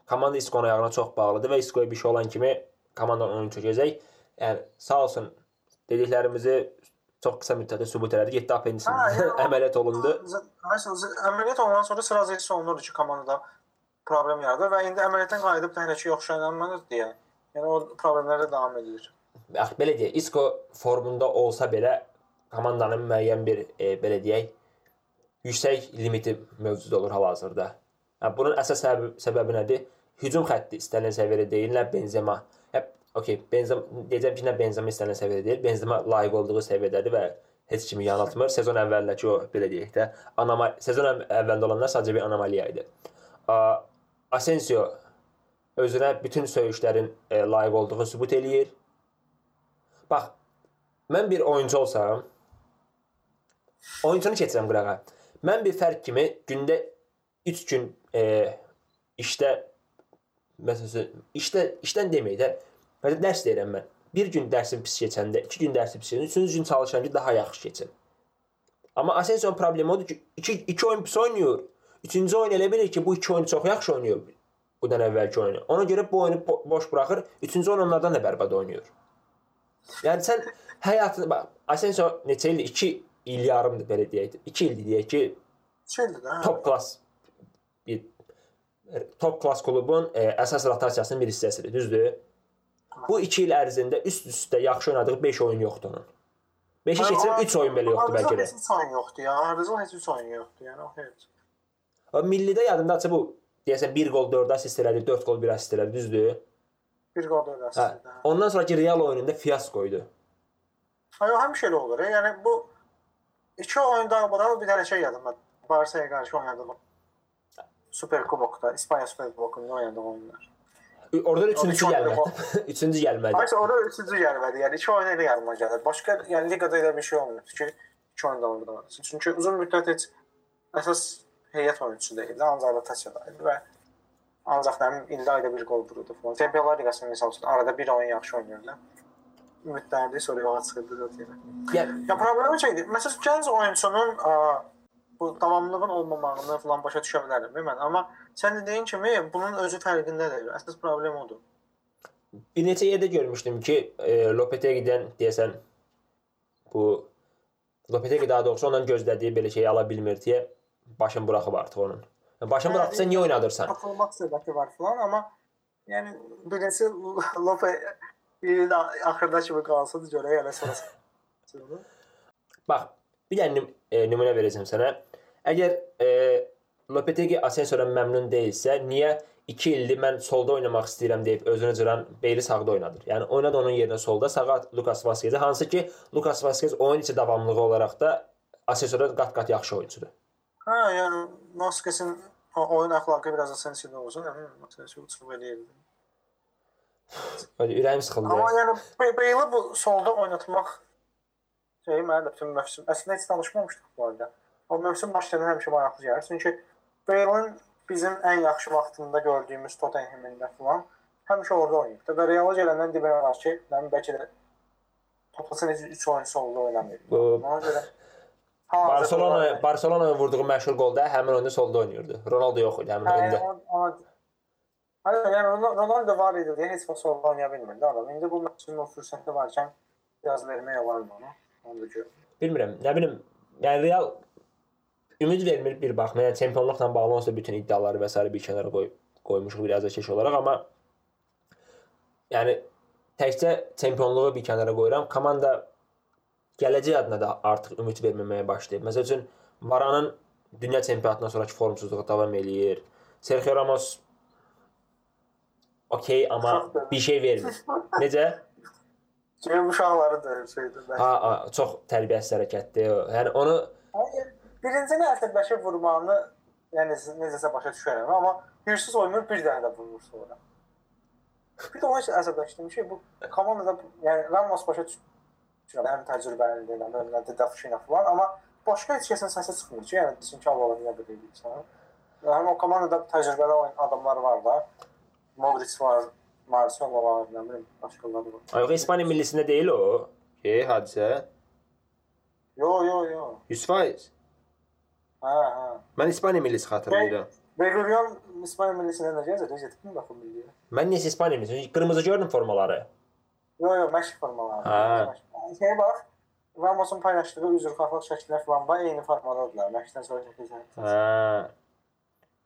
komanda Isco'nun ayağına çox bağlıdır və Isco'ya bir şey olan kimi komandanın oyunu çökəcək. Yəni sağ olsun dediklərimizi çox qısa müddətdə sübut elədi. 7 appendisin əməliyyat olundu. Məsələn, əməliyyat olandan sonra sırası olunurdu ki, komandada problem yaradır və indi əməliyyatdan qayıdıb təhlükə yoxşananmadır deyə. Yəni o problemlər də davam edir. Bax belə deyək, Isco formunda olsa belə komandanın müəyyən bir e, belə deyək yüksək limiti mövcud olur hal-hazırda. Yəni bunun əsas səbəbi, səbəbi nədir? Hücum xətti istənilən səviyyədə deyil, nə Benzema. Hə, okey, Benzema deyəcəm ki, nə Benzema istənilən səviyyədə deyil, Benzema layiq olduğu səviyyədədir və heç kimi yanıltmır. Sezon əvvəlindəki o belə deyək də, anomal sezon əv- əvvəlində olanlar sadəcə bir anomaliya idi. Asensio özünə bütün söyüşlərin e, layiq olduğunu sübut eləyir. Bax, mən bir oyuncu olsam, oyuncunu keçirəm qırağa. Mən bir fərq kimi gündə 3 gün e, işdə məsələn, işdə işdən deməyək də, məsələn dərs deyirəm mən. Bir gün dərsim pis keçəndə, 2 gün dərsim pis keçəndə, üçüncü gün çalışıram ki, daha yaxşı keçsin. Amma Asensio problemi odur ki, 2 2 oyun pis oynayır. Üçüncü oyun elə bilir ki, bu iki oyunu çox yaxşı oynayır. Bundan əvvəlki oyunu. Ona görə bu oyunu bo- boş buraxır. Üçüncü oyun onlardan da bərbad oynayır. Yəni sən həyatını bax, Asensio neçə ildir? 2 il yarımdır belə deyək. 2 ildir deyək ki, Şeydir də. hə. top klass bir top klass klubun e, əsas rotasiyasının bir hissəsidir, düzdür? Bu 2 il ərzində üst-üstə yaxşı oynadığı 5 oyun yoxdur onun. 5-i keçirib 3 oyun belə yoxdur bəlkə də. Heç üç oyun yoxdur ya. Ardıcıl heç üç oyun yoxdur. Yəni o heç. Millidə yadındadsa bu deyəsən 1 qol 4 assist elədi, 4 qol 1 assist elədi, düzdür? Bir qol da Hə. eləsin. Ondan sonraki Real oyununda fiaskoydu. Hayır, həmişə elə olur. Yəni bu iki oyunda bundan bir dənə şey yadıma. Barçaya qarşı oynadı bu. Super Kubokda, İspanya Super Kubokunda oynadı oyunlar. Orada da üçüncü Onu gəlmədi. üçüncü gəlmədi. Aysa orada üçüncü gəlmədi. Yəni iki oyun elə yarıma gəlir. Başqa yəni liqada elə bir şey olmuyor ki, iki oyun davamında var. Çünki uzun müddət heç əsas heyət oyunçusu deyildi, ancaq rotasiyadaydı və ancaq nəmin ildə ayda bir qol vururdu falan. Çempionlar Liqasında misal üçün arada bir oyun yaxşı oynayırdı. Ümidlərdi, sonra yola çıxırdı zaten. Yəni Ya problemi şeydir. Məsələn, gənc oyunçunun a, bu davamlılığın olmamağını falan başa düşə bilərəm mən, amma sən dediyin kimi bunun özü fərqindədir. Əsas problem odur. bir neçə yerdə görmüşdüm ki, e, Lopetegi'dən deyəsən bu Lopetegi daha doğrusu ondan gözlədiyi belə şeyi ala bilmir deyə başını buraxıb artıq onun. Başını Hə, buraxsa niyə oynadırsan? Atılmaq səbəbi var falan, amma Yəni birincisi Lope ilin axırına kimi qalsın görək hələ sonra. Bax, bir dənə e, nümunə verəcəm sənə. Əgər e, Lopetegi Asensio'dan məmnun deyilsə, niyə 2 ildir mən solda oynamaq istəyirəm deyib özünü cıran Beyli sağda oynadır. Yəni oynadı onun yerinə solda, sağa Lucas Vazquez, hansı ki Lucas Vazquez oyun içi davamlılığı olaraq da Asensio'dan qat-qat yaxşı oyunçudur. Hə, yəni Vasquezin oyun əxlaqı biraz Asensio'da olsun, əmin Asensio çox eləyirdi. Ürəyim sıxıldı. Amma yəni Beyli bu solda oynatmaq şey mənə də bütün mövsüm əslində heç danışmamışdıq bu arada. O mövsüm başlayan həmişə maraqlı gəlir. Çünki Beyle'in bizim ən yaxşı vaxtında gördüyümüz Tottenham'ində falan həmişə orada oynayıb. Və Real gələndən dibinə var ki, mən bəlkə də toplasın 3 oyunçu oldu oynamır. Ona görə Barcelona Barcelona'ya vurduğu məşhur qolda həmin oyunda solda oynayırdı. Ronaldo yox idi həmin Hə, oyunda. o- Hayır, yəni Ronaldo- Ronaldo var idi deyə heç vaxt solda oynaya bilmirdi adam. İndi bu mövsümün o fürsəti varkən biraz vermək olardı ona. Onu da gör. Bilmirəm, nə bilim, yəni Real ümid vermir bir baxma. Yəni çempionluqla bağlı olsa bütün iddiaları və s. bir kənara qoy qoymuşuq biraz da keş olaraq, amma yəni təkcə çempionluğu bir kənara qoyuram. Komanda gələcək adına da artıq ümid verməməyə başlayıb. Məsəl üçün Varanın dünya çempionatından sonrakı formsuzluğu davam eləyir. Sergio Ramos okey, amma bir şey vermir. Necə? Çünki uşaqları da şeydir. Ha, ha, çox tərbiyəsiz hərəkətdir. Yəni onu Hayır, birincini əsəbləşib vurmağını yəni necəsə başa düşərəm, amma hürsüz oynayır bir dənə də vurur sonra. Bir də ona isə əsəbləşdim ki, bu komandada yəni Ramos başa düşürəm, həm təcrübəlidir, həm önündə Dafşina falan, amma başqa heç kəsin səsi çıxmır ki, yəni desin ki, Allah niyə belə edirsən. Həm o komandada təcrübəli adamlar var da. Modric var, Marcelo var, nə bilim, başqaları var. Ay, yox, İspaniya millisində deyil o. Ki, hadisə. Yo, yo, yo. 100%. Hə, hə. Mən İspaniya millisi xatırlayıram. Begurion İspaniya millisinə nə gəzir? Necə tipin baxım milliyə? Mən niyə İspaniya millisi? Qırmızı gördüm formaları. Yo, yo, məşq formaları. Hə. Şeye bax, Ramos'un paylaşdığı üzrxahlıq şəkillər falan var, eyni formadadılar. Məşqdən sonra çəkəcək. Hə.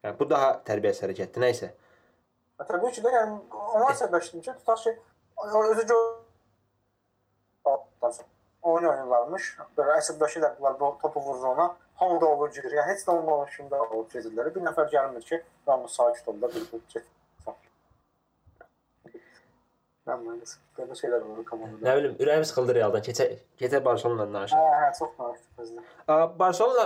Yəni bu daha tərbiyəsiz hərəkətdir. Nə isə. Ki də, yəni ona səbəbləşdim ki, tutaq ki, özü gör oyun oynayırlarmış. Belə əsəbləşirlər bu topu vurur ona. Hamı da olur girir. Yəni heç də olmamışında olur gedirlər. Bir nəfər gəlmir ki, Ramos sakit ol da bir bu get. Mühendis. Belə şeylər olur komandada. Nə bilim, ürəyim sıxıldı Realdan. Keçə keçə Barcelona-dan Hə, danışaq. hə, çox maraqlıdır. Barcelona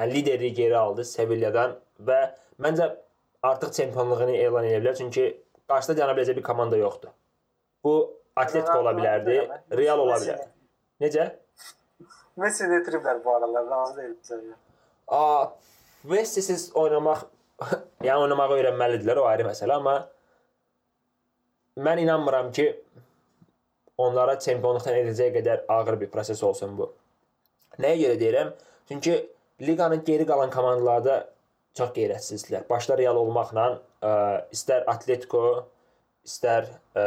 liderliyi geri aldı Sevilla'dan və məncə artıq çempionluğunu elan edə bilər çünki qarşıda dayana biləcək bir komanda yoxdur. Bu Atletico ola bilərdi, Real ola bilər. Necə? Messi getiriblər bu aralar, razı deyil bizə. A, Messi-siz oynamaq, yəni oynamağı öyrənməlidirlər, o ayrı məsələ, amma mən inanmıram ki onlara çempionluqdan edəcək qədər ağır bir proses olsun bu. Nəyə görə deyirəm? Çünki liqanın geri qalan komandalarda çox qeyrətsizdirlər. Başda Real olmaqla, ə, istər Atletico, istər ə,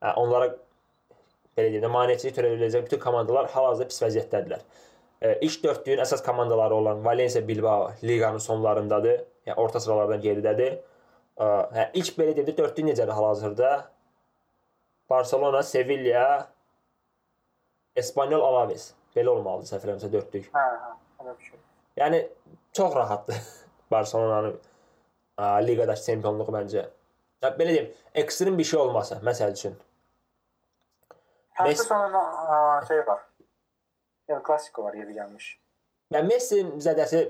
ə, onlara belə deyim də maneəçilik törədə biləcək bütün komandalar hal-hazırda pis vəziyyətdədirlər. E, ilk dördlüyün əsas komandaları olan Valencia, Bilbao liqanın sonlarındadır. Yəni orta sıralardan geridədir. E, hə, ilk belə deyim də dördlük necədir hal-hazırda? Barcelona, Sevilla, Espanyol, Alaves. Belə olmalıdır səhv eləmirəmsə dördlük. Hə, hə, elə bir şey. Yəni çox rahatdır Barcelonanın ə, liqadakı çempionluğu məncə. Ya, belə deyim, ekstrem bir şey olmasa, məsəl üçün. Hətta aa, şey var. El Clasico var yeri gəlmiş. Yəni Messi zədəsi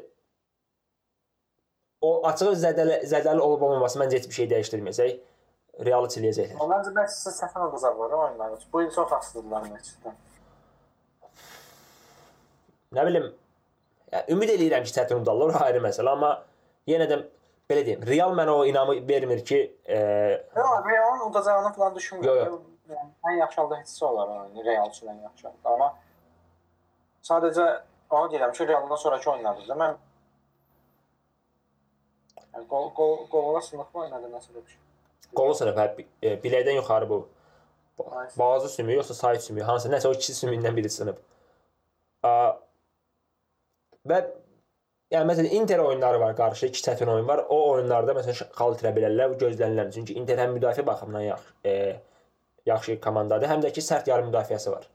o açığı zədəli zədəli olub olmaması məncə heç bir şey dəyişdirməyəcək. Realı çiləyəcəklər. Məncə Messi səfən udacaqlar oyunları. Bu il çox asılıdırlar Messi'dən. Nə bilim, yəni ümid eləyirəm ki, çətin udarlar, o ayrı məsələ, amma yenə də belə deyim, Real mənə o inamı vermir ki, e, Yox, Real'ın udacağını falan düşünmürəm. Yəni, ən yaxşı halda heç olar oyunu Real üçün ən yaxşı halda. Amma sadəcə onu deyirəm ki, Real'dan sonraki oyunlarda da mən yəni, gol gol qola sınıqmı oynadı nəsə bir şey. qolu sınıb hə, e, biləkdən yuxarı bu. Boğazı sümüyü yoxsa sahib sümüyü, hansı nəsə o iki sümüyündən biri sınıb. A, və Yəni məsələn Inter oyunları var, qarşı iki çətin oyun var. O oyunlarda məsələn xal itirə bilərlər, gözlənilən. Çünki Inter həm müdafiə baxımından yaxşı, e, yaxşı komandadır, həm də ki sərt yarım müdafiəsi var.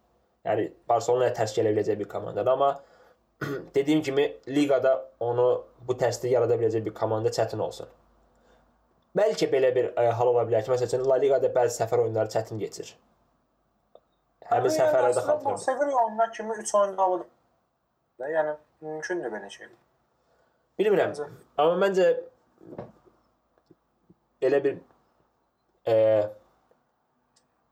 Yəni Barselonaya tərs gələ biləcək bir komandadır, amma dediyim kimi liqada onu bu tərsdə yarada biləcək bir komanda çətin olsun. Bəlkə belə bir ə, hal ola bilər ki, məsələn La Liqada bəzi səfər oyunları çətin keçir. Həmin səfərlərdə xatırlayıram. Sevilla oyununa kimi 3 oyunda alır. Yəni mümkündür belə şey. Bilmirəm. Məncə. Amma məncə belə bir e,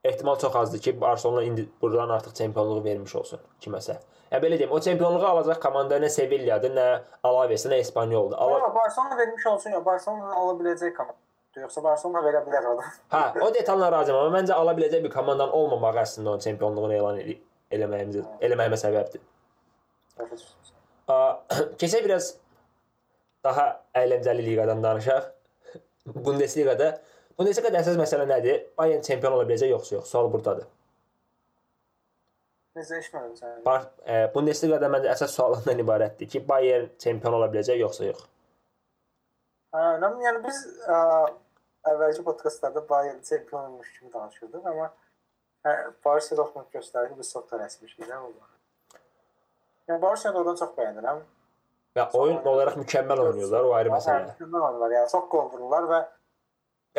ehtimal çox azdır ki, Barselona indi buradan artıq çempionluğu vermiş olsun kiməsə. Ya belə deyim, o çempionluğu alacaq komanda nə Sevilladır, nə Alaves, nə Espanyoldur. Ala Amma Barcelona vermiş olsun ya, Barcelona ala biləcək komanda. Yoxsa Barcelona verə bilər adam. hə, o detallara razıyam, amma məncə ala biləcək bir komandanın olmamağı əslində onun çempionluğunu elan eli- eləməyimizə eləməyimə səbəbdir. A, keçək biraz daha əyləncəli liqadan danışaq. Bundesliqada Bundesliqada əsas məsələ nədir? Bayern çempion ola biləcək yoxsa yox? Sual burdadır. Necə eşitmədim səni? Bar e, Bundesliqada məncə əsas sual ondan ibarətdir ki, Bayern çempion ola biləcək yoxsa yox? Hə, nə- yəni biz ə, əvvəlki podkastlarda Bayern çempion olmuş kimi danışırdıq, amma hə, Borussia Dortmund göstərir biz çox tələsmişik də valla. Yəni Borussia oradan çox bəyənirəm. Və oyun olaraq mükəmməl oynayırlar, o ayrı məsələ. Mükəmməl oynuyorlar. Yəni çox qol vururlar və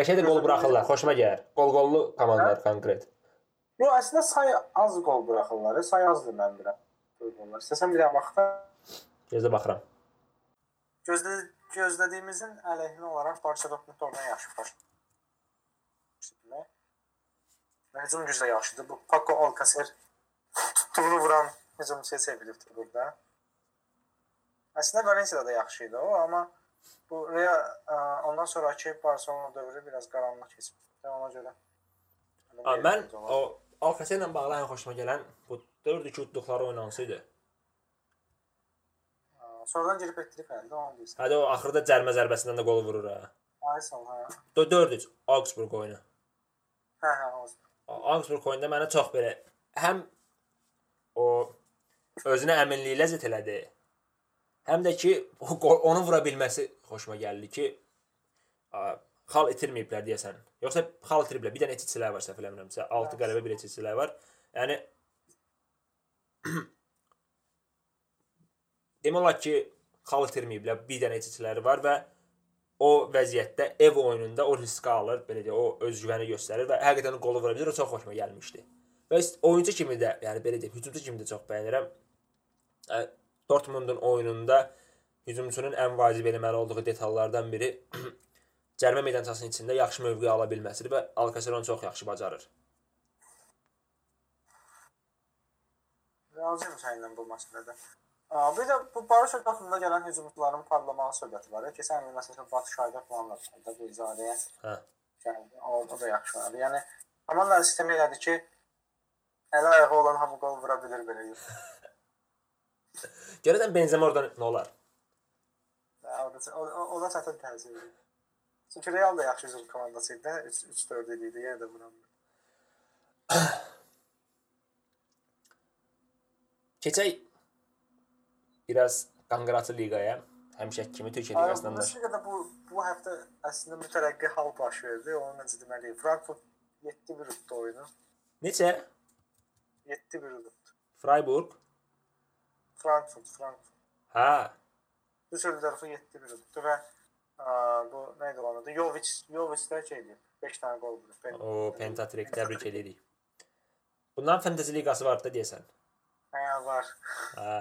Qəşəng də qol buraxırlar, xoşuma gəlir. Qol-qollu komandalar konkret. Yo, əslində say az qol buraxırlar. Say azdır mən bilirəm. Qollar. İstəsən bir dənə baxda Gözə baxıram. gözlə gözlədiyimizin əleyhinə olaraq Borussia Dortmund oradan yaxşı başlayır. Və hücum gücü də yaxşıdır. Bu Paco Alcacer tutduğunu vuran hücumçuya çevrilibdir burada. Əslində Valencia da yaxşı idi o, amma bu Real ə, ondan sonrakı Barcelona dövrü biraz qaranlıq keçmişdi. Ona görə. A, mən o Alcacer ilə bağlı ən xoşuma gələn bu 4-2 utduqları oynansıydı. Sonradan girib etdirib əldə onu deyirsən. Hədə o axırda cərmə zərbəsindən də qol vurur ha. Ay sağ ol. Hə, 4-3 Augsburg oyunu. hə, hə olsun. Augsburg oyunda mənə çox belə həm o özünə əminliyi ləzzət elədi. Həm də ki onu vura bilməsi xoşuma gəldi ki xal itirməyiblər deyəsən. Yoxsa xal itiriblər. Bir dənə itiricilər var səhv eləmirəmsə. 6 qələbə, bir itiricilər var. Yəni demək olar ki xal itirməyiblər. Bir dənə itiriciləri var və o vəziyyətdə ev oyununda o riski alır, belə deyə, o özgüvəni göstərir və həqiqətən qolu vura bilir. O çox xoşuma gəlmişdi. Və oyunçu kimi də, yəni belə deyim, hücumçu kimi də çox bəyənirəm. Yəni, Dortmundun oyununda hücumçunun ən vacib eləməli olduğu detallardan biri cərmə meydançasının içində yaxşı mövqe ala bilməsidir və Alcacer onu çox yaxşı bacarır. Razıyam səninlə bu məsələdə. Aa, Bir də bu Borussia Dortmunda gələn hücumçuların parlamağı söhbəti var. Keçən il məsələn Batu Şayda falan da bu izarəyə Hə. gəldi. O, o da yaxşı oynadı. Yəni komandalar sistemi elədi ki, əli ayağı olan hamı qol vura bilir belə. Görəsən Benzema oradan nə olar? Və O da o, o, o da çətin təsir edir. Çünki Real da yaxşı hücum komandası idi. 3-4 idi, yenə də vuramır. Keçək biraz qanqıratı liqaya. Həmişəki kimi Türkiyə liqasından da. Bundesliga-da bu bu həftə əslində mütərəqqi hal baş verdi. Onu necə deməliyim? Frankfurt 7-1 utdu oyunu. Neçə? 7-1 utdu. Freiburg. Frankfurt, Frankfurt. Hə. Düsseldorfu 7-1 utdu və ə, bu nə idi onun adı? Jovic, Jovic də şeydi. 5 dənə gol vurdu. Pen- O pentatrik təbrik edirik. Bundan Fantasy liqası var da deyəsən. Hə, var. Hə.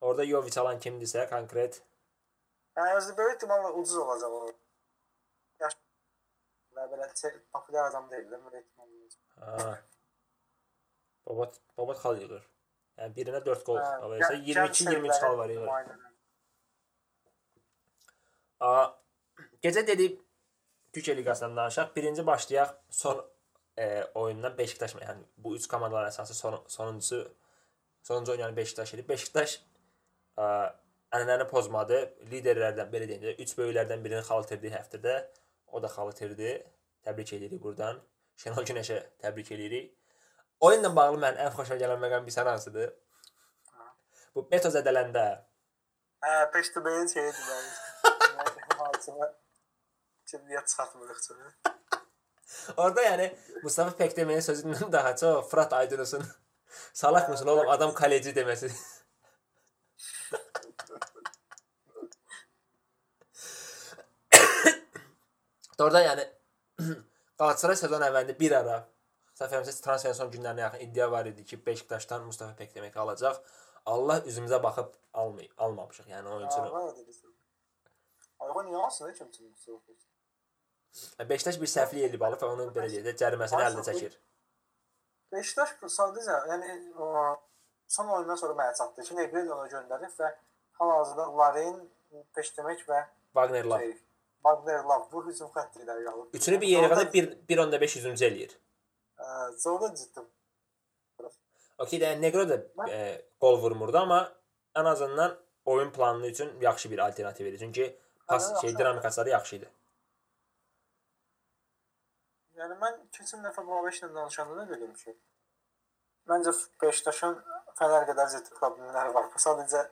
Orada Jovic alan kimdirsə konkret Hə, özü böyük ehtimalla ucuz olacaq o. Yaş və belə şey, populyar adam deyil də, belə ehtimal olacaq. Ha. Babat babat xal yığır. Yəni birinə 4 gol Hə, alırsa gən- gənc 22 23 xal var. Aynen. A gecə dedik Türkiyə liqasından danışaq. Birinci başlayaq son e, oyundan Beşiktaş yəni bu 3 komandaların əsası son, sonuncusu sonuncu oynayan Beşiktaş idi. Beşiktaş ə, ənənəni pozmadı. Liderlərdən belə deyəndə 3 böyüklərdən birinin xal itirdiyi həftədə o da xal itirdi. Təbrik edirik burdan. Şenol Günəşə təbrik edirik. Oyunla bağlı mən ən xoşuma gələn məqam bir hansıdır? Bu Beto zədələndə Hə, Peştebeyin şeyi deməli. Altına kimliyə çıxartmırıq sonra. Orada yəni Mustafa Pekdemenin sözündən daha çox Fırat Aydınovun salak mısın oğlum adam kaleci deməsi. Orada yəni Qalatasaray sezon əvvəlində bir ara Səfərimizə transferin son günlərinə yaxın iddia var idi ki, Beşiktaşdan Mustafa Pekdemek alacaq. Allah üzümüzə baxıb almay almamışıq. Yəni oyunçunu. Alsın heç kim üçün? Beşiktaş bir səhvlik edib alıb və onun belə deyək də cəriməsini əldə çəkir. Beşiktaş sadəcə yəni o, son oyundan sonra mənə çatdı ki, Negredo onu göndərib və hal-hazırda Larin, Peştemek və Wagner Love. şey, Wagner Love bu hücum xətti ilə qalıb. Üçünü bir yerə qədər 1.5 hücumcu eləyir. Sonra ciddi. Okey, yəni Negro da e, qol vurmurdu, amma ən azından oyun planı üçün yaxşı bir alternativ idi. Çünki pas Hə, şey yaxşı. dinamikası yaxşı idi. Yəni mən keçən dəfə bu Aveşlə danışanda da dedim ki, məncə Beşiktaşın Fənər qədər ciddi problemləri var. Bu sadəcə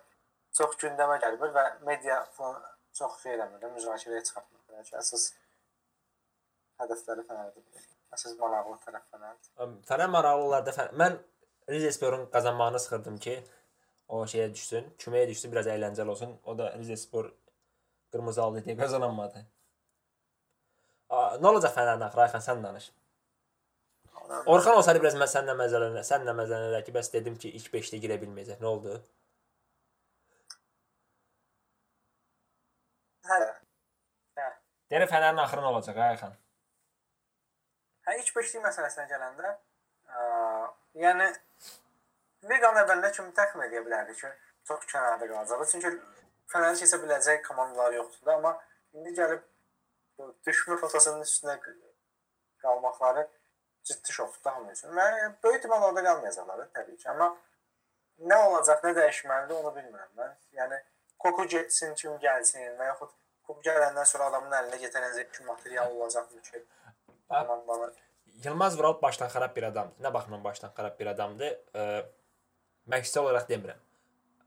çox gündəmə gəlmir və media falan çox şey eləmir, müzakirəyə çıxartmır. Yəni ki, əsas hədəfləri Fənərdir. Əsas maraqlı tərəf Fənərdir. Fənər maraqlılarda fən... mən Rizesporun qazanmağını sıxırdım ki, o şeyə düşsün, küməyə düşsün, biraz əyləncəli olsun. O da Rizespor qırmızı aldı deyə qazanamadı. Nə olacaq Fənərin axırı? Ayxan sən danış. Orxan olsaydı biraz mən səninlə məzələnə, səninlə məzələnə ki, bəs dedim ki, ilk 5-də girə bilməyəcək. Nə oldu? Hə. Deyirəm Fənərin axırı nə olacaq, Ayxan? Hə ilk beşlik məsələsinə gələndə, ə, yəni liqanın əvvəlinə kimi təxmin edə bilərdik ki, çox kənarda qalacaq. Çünki Fənərin keçə biləcək komandalar yoxdur da, amma indi gəlib düşmə potasının üstünə qalmaqları ciddi şokdur hamı üçün. Mən böyük ehtimal orada qalmayacaqlar təbii ki, amma nə olacaq, nə dəyişməlidir onu bilmirəm mən. Yəni Koku getsin, kim gəlsin və yaxud Koku gələndən sonra adamın əlinə getənəcək ki, material olacaqmı ki, komandanı Yılmaz Vural başdan xarab bir adamdır. Nə baxımdan başdan xarab bir adamdır? E, məqsəd olaraq demirəm.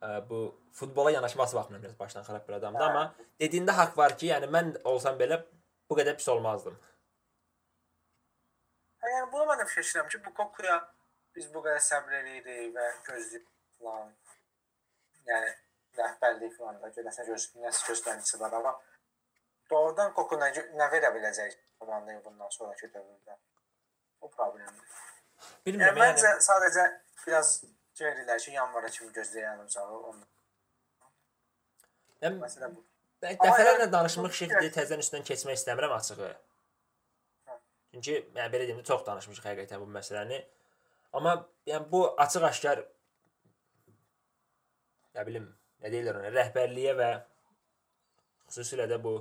E, bu futbola yanaşması baxımından biraz başdan xarab bir adamdır, Hə. amma dediyində haqq var ki, yəni mən olsam belə bu qədər pis olmazdım. Hə, yəni bunu mən də fikirləşirəm ki, bu Kokuya biz bu qədər səbr eləyirik və gözləyib falan. Yəni rəhbərlik falan da görəsə gözləyib, nəsə gözləntisi var, amma doğrudan Koku nə, nə verə biləcək komandaya bundan sonraki dövrdə? O problemdir. Bilmirəm, Yəni məncə yəni sadəcə biraz görürlər ki, yanvara kimi gözləyən uzağı onu. yəni, Məsələ bu. Dəfələrlə yəni- danışmışıq deyə təzədən üstündən keçmək istəmirəm açığı. Çünki yəni belə deyim, çox danışmışıq həqiqətən bu məsələni. Amma yəni bu açıq-aşkar nə bilim, nə deyirlər ona, rəhbərliyə və xüsusilə də bu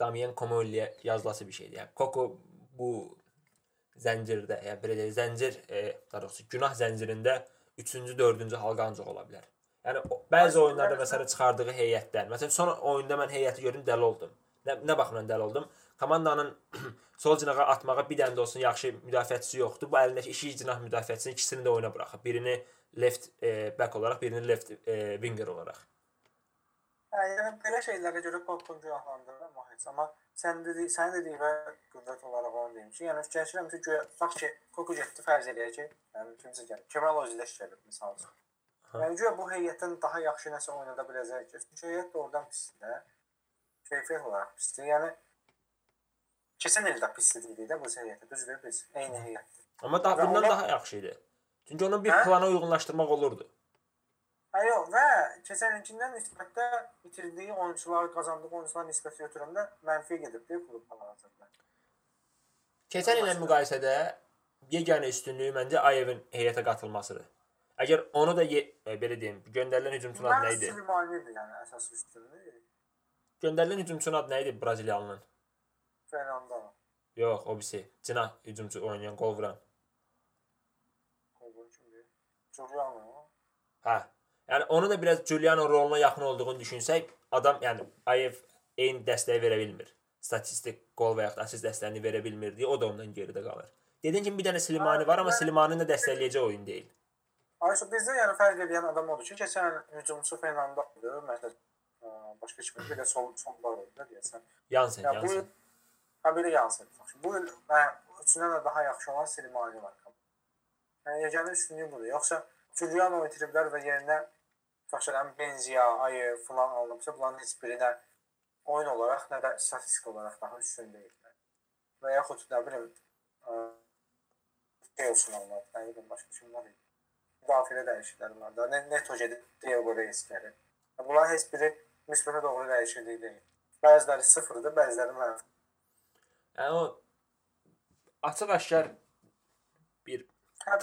Damien Komolliyə yazılası bir şeydir. Yəni Koko bu zəncirdə, yəni belə deyək, zəncir, e, daha doğrusu günah zəncirində 3-cü, 4-cü halqa ancaq ola bilər. Yəni bəzi oyunlarda məsələn çıxardığı heyətdən, məsələn son oyunda mən heyəti gördüm, dəli oldum. Nə, nə baxımdan dəli oldum? Komandanın sol cinağa atmağa bir dənə də olsun yaxşı müdafiəçisi yoxdur. Bu əlindəki iki cinah müdafiəçisinin ikisini də oyuna buraxıb. Birini left e, back olaraq, birini left e, winger olaraq. Hə, yəni belə şeylərə görə Koku günahlandırıram o heç. Amma sən dedi, sən dediyin və qüvvət olaraq onu deyim ki, yəni fikirləşirəm ki, guya tutaq ki, Koku getdi fərz eləyək ki, yəni kimsə gəlir. Kemal Özdeş gəlir misal üçün. Yəni guya bu heyətdən daha yaxşı nəsə oynada biləcək ki, çünki heyət doğrudan pisdir də. Keyfiyyət olaraq pisdir. Yəni keçən il də pis idi də bu heyətə, düzdür biz. Eyni heyətdir. Amma daha bundan ona- daha yaxşı idi. Çünki onu bir Hə? plana uyğunlaşdırmaq olurdu. Hə yox və keçən ilkindən nisbətdə itirdiyi oyunçular, qazandığı oyunçular nisbəti götürəndə mənfi gedibdi klub hal-hazırda. Keçən ilə müqayisədə yeganə üstünlüyü məncə Ayevin heyətə qatılmasıdır. Əgər onu da e, belə deyim, göndərilən hücumçunun adı nə idi? Süleymaniydi yəni əsas üstünlüyü. Göndərilən hücumçunun adı nə idi Braziliyanlının? Fernando. Yox, o birisi. Cinah hücumçu oynayan, qol vuran. Kolbun kimdir? Giuliano. Hə. Yəni onu da biraz Giuliano roluna yaxın olduğunu düşünsək, adam yəni Ayev eyni dəstəyi verə bilmir. Statistik qol və ya assist dəstəyini verə bilmir deyə o da ondan geridə qalır. Dediyim kimi bir dənə Slimani var, amma Slimaninin də dəstəkləyəcək oyun deyil. Ayşə bizdə yəni fərq edən adam odur ki, keçən hücumçu Fernando idi. Məsələn, başqa kim bir də sol sonlar oldu da deyəsən. Yansen, Ya bu il Yansen. ha biri Yansen. Bu il mən üçündən də daha yaxşı olan Slimani var. Yəni yeganə üstünlüyü budur. Yoxsa Giuliano itiriblər və yerinə Taşeran Benzia, Ayı falan alınıbsa bunların heç biri də oyun olaraq nə də statistik olaraq daha üstün deyillər. Və yaxud nə bilim ə, şey olsun onlar, nə bilim başqa kimlər idi. Müdafiədə dəyişikliklər var da. Ne- Neto gedib Diego Reis gəlir. Bunlar heç biri müsbətə doğru dəyişiklik deyil. Bəziləri sıfırdır, bəziləri mənfi. Yəni o açıq-aşkar bir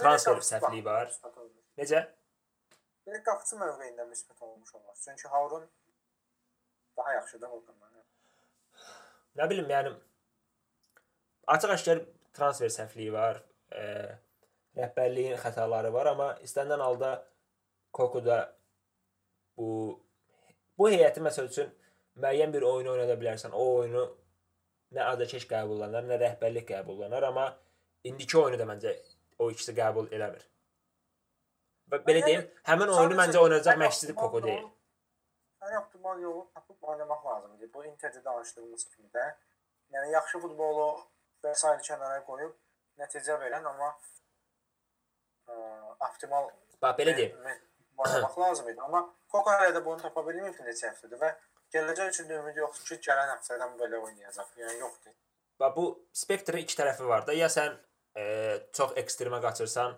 Transfer səhvliyi var. necə? Də qapıçı mövqeyində müsbət olmuş olar. Çünki Harun daha yaxşıdır Volkandan. Nə bilim, yəni açıq-aşkar transfer səhvliyi var. E, rəhbərliyin xətaları var, amma istənilən halda Kokuda bu bu heyəti məsəl üçün müəyyən bir oyun oynada bilərsən. O oyunu nə azarkeş qəbullanır, nə rəhbərlik qəbullanır, amma indiki oyunu da məncə o ikisi qəbul eləmir. Və belə deyim, həmin oyunu məncə oynayacaq optimal Koko deyil. Ən optimal yolu tapıb oynamaq lazımdır. Bu Interdə danışdığımız kimi də. Yəni yaxşı futbolu və s. kənara qoyub nəticə verən amma ə, optimal Bax belə deyim. oynamaq lazım idi. Amma Koko hələ də bunu tapa bilməyib neçə həftədir və gələcək üçün də ümid yoxdur ki, gələn həftədən belə oynayacaq. Yəni yoxdur. Bax bu spektrin iki tərəfi var da. Ya sən e, çox ekstremə qaçırsan,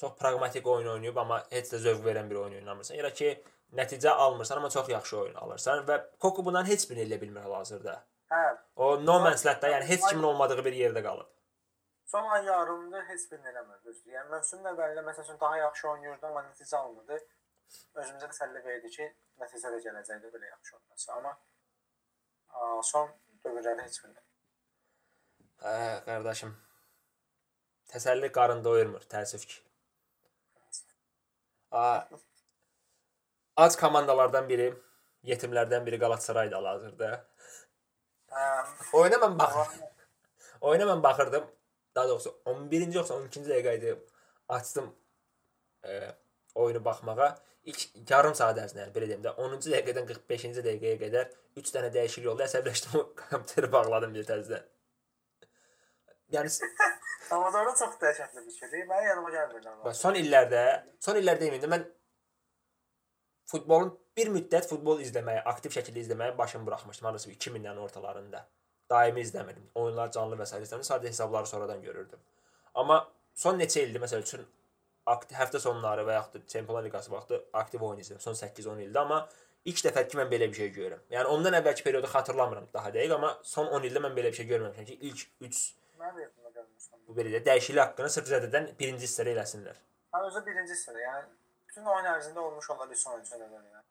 çox praqmatik oyun oynayıb amma heç də zövq verən bir oyun oynamırsan. Da ki, nəticə almırsan amma çox yaxşı oyun alırsan və Koku bundan heç birini elə bilmir hal-hazırda. Hə, O no man's land-da, yəni heç kimin olmadığı bir yerdə qalıb. Son ay yarımda heç birini eləmir düzdür. Yəni mövsümün əvvəlində məsəl üçün daha yaxşı oynayırdı, amma nəticə almırdı. Özümüzə təsəlli verdi ki, nəticə də gələcəkdə belə yaxşı oynasa, amma a, son dövrlərdə heç birini. Hə, qardaşım. Təsəlli qarın doyurmur, təəssüf ki. A ac komandalardan biri, yetimlərdən biri Qalatasarayda hal-hazırda. Hə, Oyuna mən bax. Oyuna mən baxırdım. Daha doğrusu 11-ci yoxsa 12-ci dəqiqə idi. Açdım e, oyunu baxmağa. İlk yarım saat ərzində, belə deyim də 10-cu dəqiqədən 45-ci dəqiqəyə qədər 3 dənə dəyişiklik oldu. Əsəbləşdim, kompüteri bağladım bir təzədən. Yəni amma da çox dəhşətli bir şeydir. Mənim yanıma gəlmir bax, son illərdə, son illərdə deməyim də mən futbolun bir müddət futbol izləməyə, aktiv şəkildə izləməyə başım buraxmışdım. Harasa 2000-lərin ortalarında. Daimi izləmirdim. Oyunlar canlı və s. izləmirdim. Sadəcə hesabları sonradan görürdüm. Amma son neçə ildir məsəl üçün aktiv həftə sonları və yaxud da Çempionlar Liqası vaxtı aktiv oyun izləyirəm. Son 8-10 ildə amma ilk dəfə ki mən belə bir şey görürəm. Yəni ondan əvvəlki periodu xatırlamıram daha dəqiq, amma son 10 ildə mən belə bir şey görməmişəm ki, ilk 3 Mənim yanıma gəlmişəm. bu belə də dəyişiklik haqqını sırf zədədən birinci hissədə eləsinlər. Hə, özü birinci hissədə, yəni bütün oyun ərzində olmuş olar bir sonuncu nələr yəni.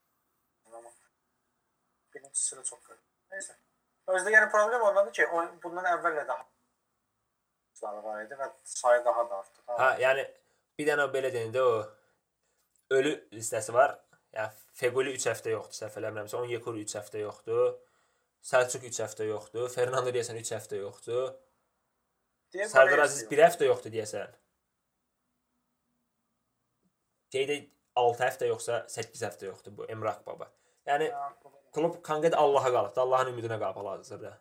Amma birinci hissədə çox qırıq. Nəysə. Özdə yəni problem ondadır ki, oyun bundan əvvəl də daha var idi və sayı daha da artdı. Ha, yəni bir dənə belə deyəndə o ölü listəsi var. Yəni Feguli 3 həftə yoxdur, səhv eləmirəmsə. Onyekuru 3 həftə yoxdur. Selçuk 3 həftə yoxdur. Fernando deyəsən 3 həftə yoxdur. Sərdar yox. 1 həftə yoxdur deyəsən. Qeyd 6 həftə yoxsa 8 həftə yoxdur bu Emrah baba. Yəni klub konkret Allaha qalıb, da, Allahın ümidinə qalıb hazırda.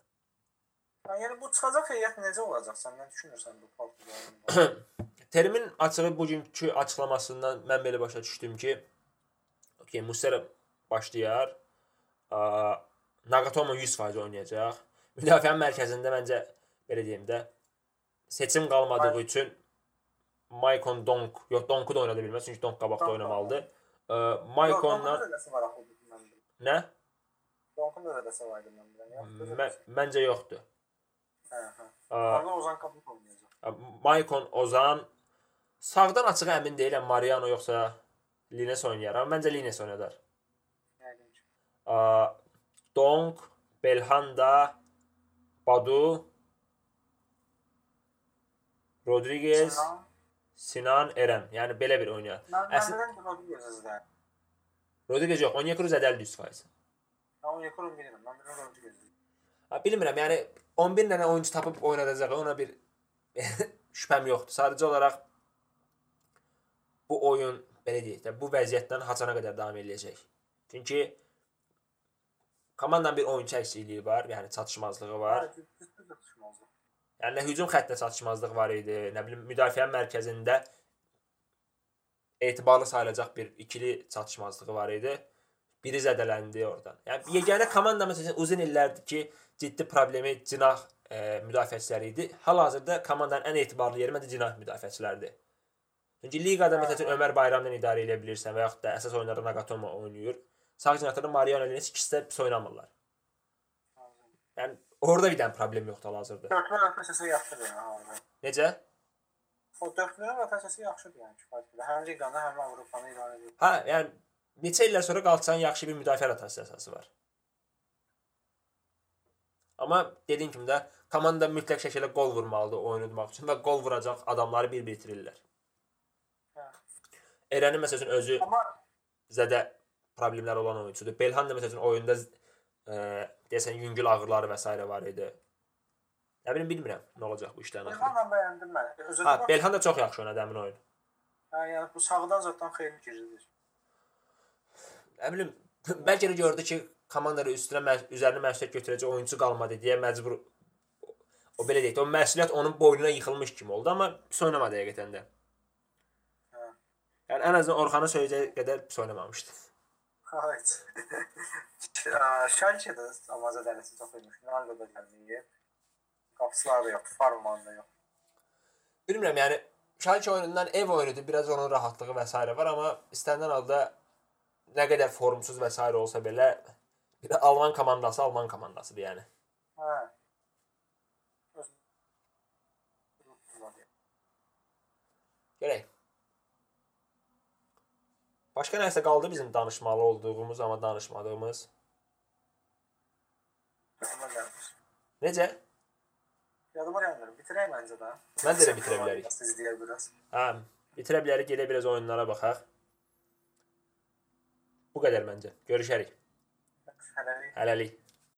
Ha, yəni bu çıxacaq heyət necə olacaq? Sən nə düşünürsən bu Portuqalın? Termin açığı bugünkü açıqlamasından mən belə başa düşdüm ki, okey, Muslera başlayar. Nagatomo 100% oynayacaq. Müdafiənin mərkəzində məncə belə deyim də seçim qalmadığı Ay- üçün Maicon Donk, yox Donku da oynada bilməz çünki Donk qabaqda oynamalıdır. Mən bilirəm. nə? Donkun da ödəsi var idi mən bilirəm. Mə, məncə yoxdur. Hə, hə. Aa, Orada Ozan Kabuk oynayacaq. Maicon Ozan sağdan açığı əmin deyiləm Mariano yoxsa Lines oynayar. Amma məncə Lines oynadar. Donk, Belhanda, Badu, Rodriguez, Sinan, Sinan, Eren. Yəni belə bir oynayar. Mən Əsl bilirəm ki, Rodriguez izləyir. Rodriguez yox, Onyekuru zədəli 100%. Mən onu yekurum bilirəm. Mən bilirəm Rodriguez. Ha, bilmirəm, yəni 11 dənə oyunçu tapıb oynadacağı ona bir şübhəm yoxdur. Sadəcə olaraq bu oyun belə deyək də, bu vəziyyətdən haçana qədər davam eləyəcək. Çünki komandanın bir oyunçu əksikliyi var, yəni çatışmazlığı var. Yəni nə hücum xəttində çatışmazlıq var idi, nə bilim müdafiə mərkəzində etibarlı sayılacaq bir ikili çatışmazlığı var idi. Biri zədələndi oradan. Yəni yeganə komanda məsələn uzun illərdir ki, ciddi problemi cinah e, müdafiəçiləri idi. Hal-hazırda komandanın ən etibarlı yeri məncə cinah müdafiəçiləridir. Çünki liqada məsələn Ömər Bayramla idarə edə bilirsən və yaxud da əsas oyunlarda Nagatomo oynayır. Sağ cinahda Mariano ilə ikisi də pis oynamırlar. Yəni orada bir dənə problem yoxdur hal-hazırda. Dörtlü rotasiya yaxşıdır yəni. Necə? O dörtlünün rotasiya yaxşıdır yəni kifayət qədər. Həm liqada, həm Avropanı idarə edir. Hə, yəni neçə illər sonra Qalatasaray yaxşı bir müdafiə rotasiyası var. Amma dediyim kimi də komanda mütləq şəkildə qol vurmalıdır oyun udmaq üçün və qol vuracaq adamları bir bitirirlər. Hə. Erənin məsələn özü Amma zədə problemləri olan oyunçudur. Belhan da məsələn oyunda e, deyəsən yüngül ağrıları və s. var idi. Nə bilim bilmirəm nə olacaq bu işlərin axırı. Belhanla bəyəndim mən. Özü Ha, Belhan da çox yaxşı oynadı həmin oyun. hə, yəni bu sağdan zaten xeyli girir. Nə bilim bəlkə də gördü ki, komandanın üstünə məs üzərinə məsuliyyət götürəcək oyunçu qalmadı deyə məcbur o belə deyək, o məsuliyyət onun boynuna yıxılmış kimi oldu, amma pis oynamadı həqiqətən də. Hə. Yəni ən azından Orxanın söyləyəcəyi qədər pis oynamamışdı. Evet. Şalke'de ama zədələsi çox imiş. Ronaldo da gəlməyib. Qapıçılar da yoxdur, Farman da yox. Bilmirəm, yəni Schalke oyunundan ev oyunudur, biraz onun rahatlığı və s. var, amma istənilən halda nə qədər formsuz və s. olsa belə bir də Alman komandası Alman komandasıdır yəni. Hə. Görək. Başqa nəsə qaldı bizim danışmalı olduğumuz, amma danışmadığımız. Necə? Yadıma gəlmir. Bitirək məncə də. Məncə də bitirə bilərik. Siz deyə biraz. Hə, bitirə bilərik, gedə biraz oyunlara baxaq. Bu qədər məncə. Görüşərik. Hələlik. Hələlik.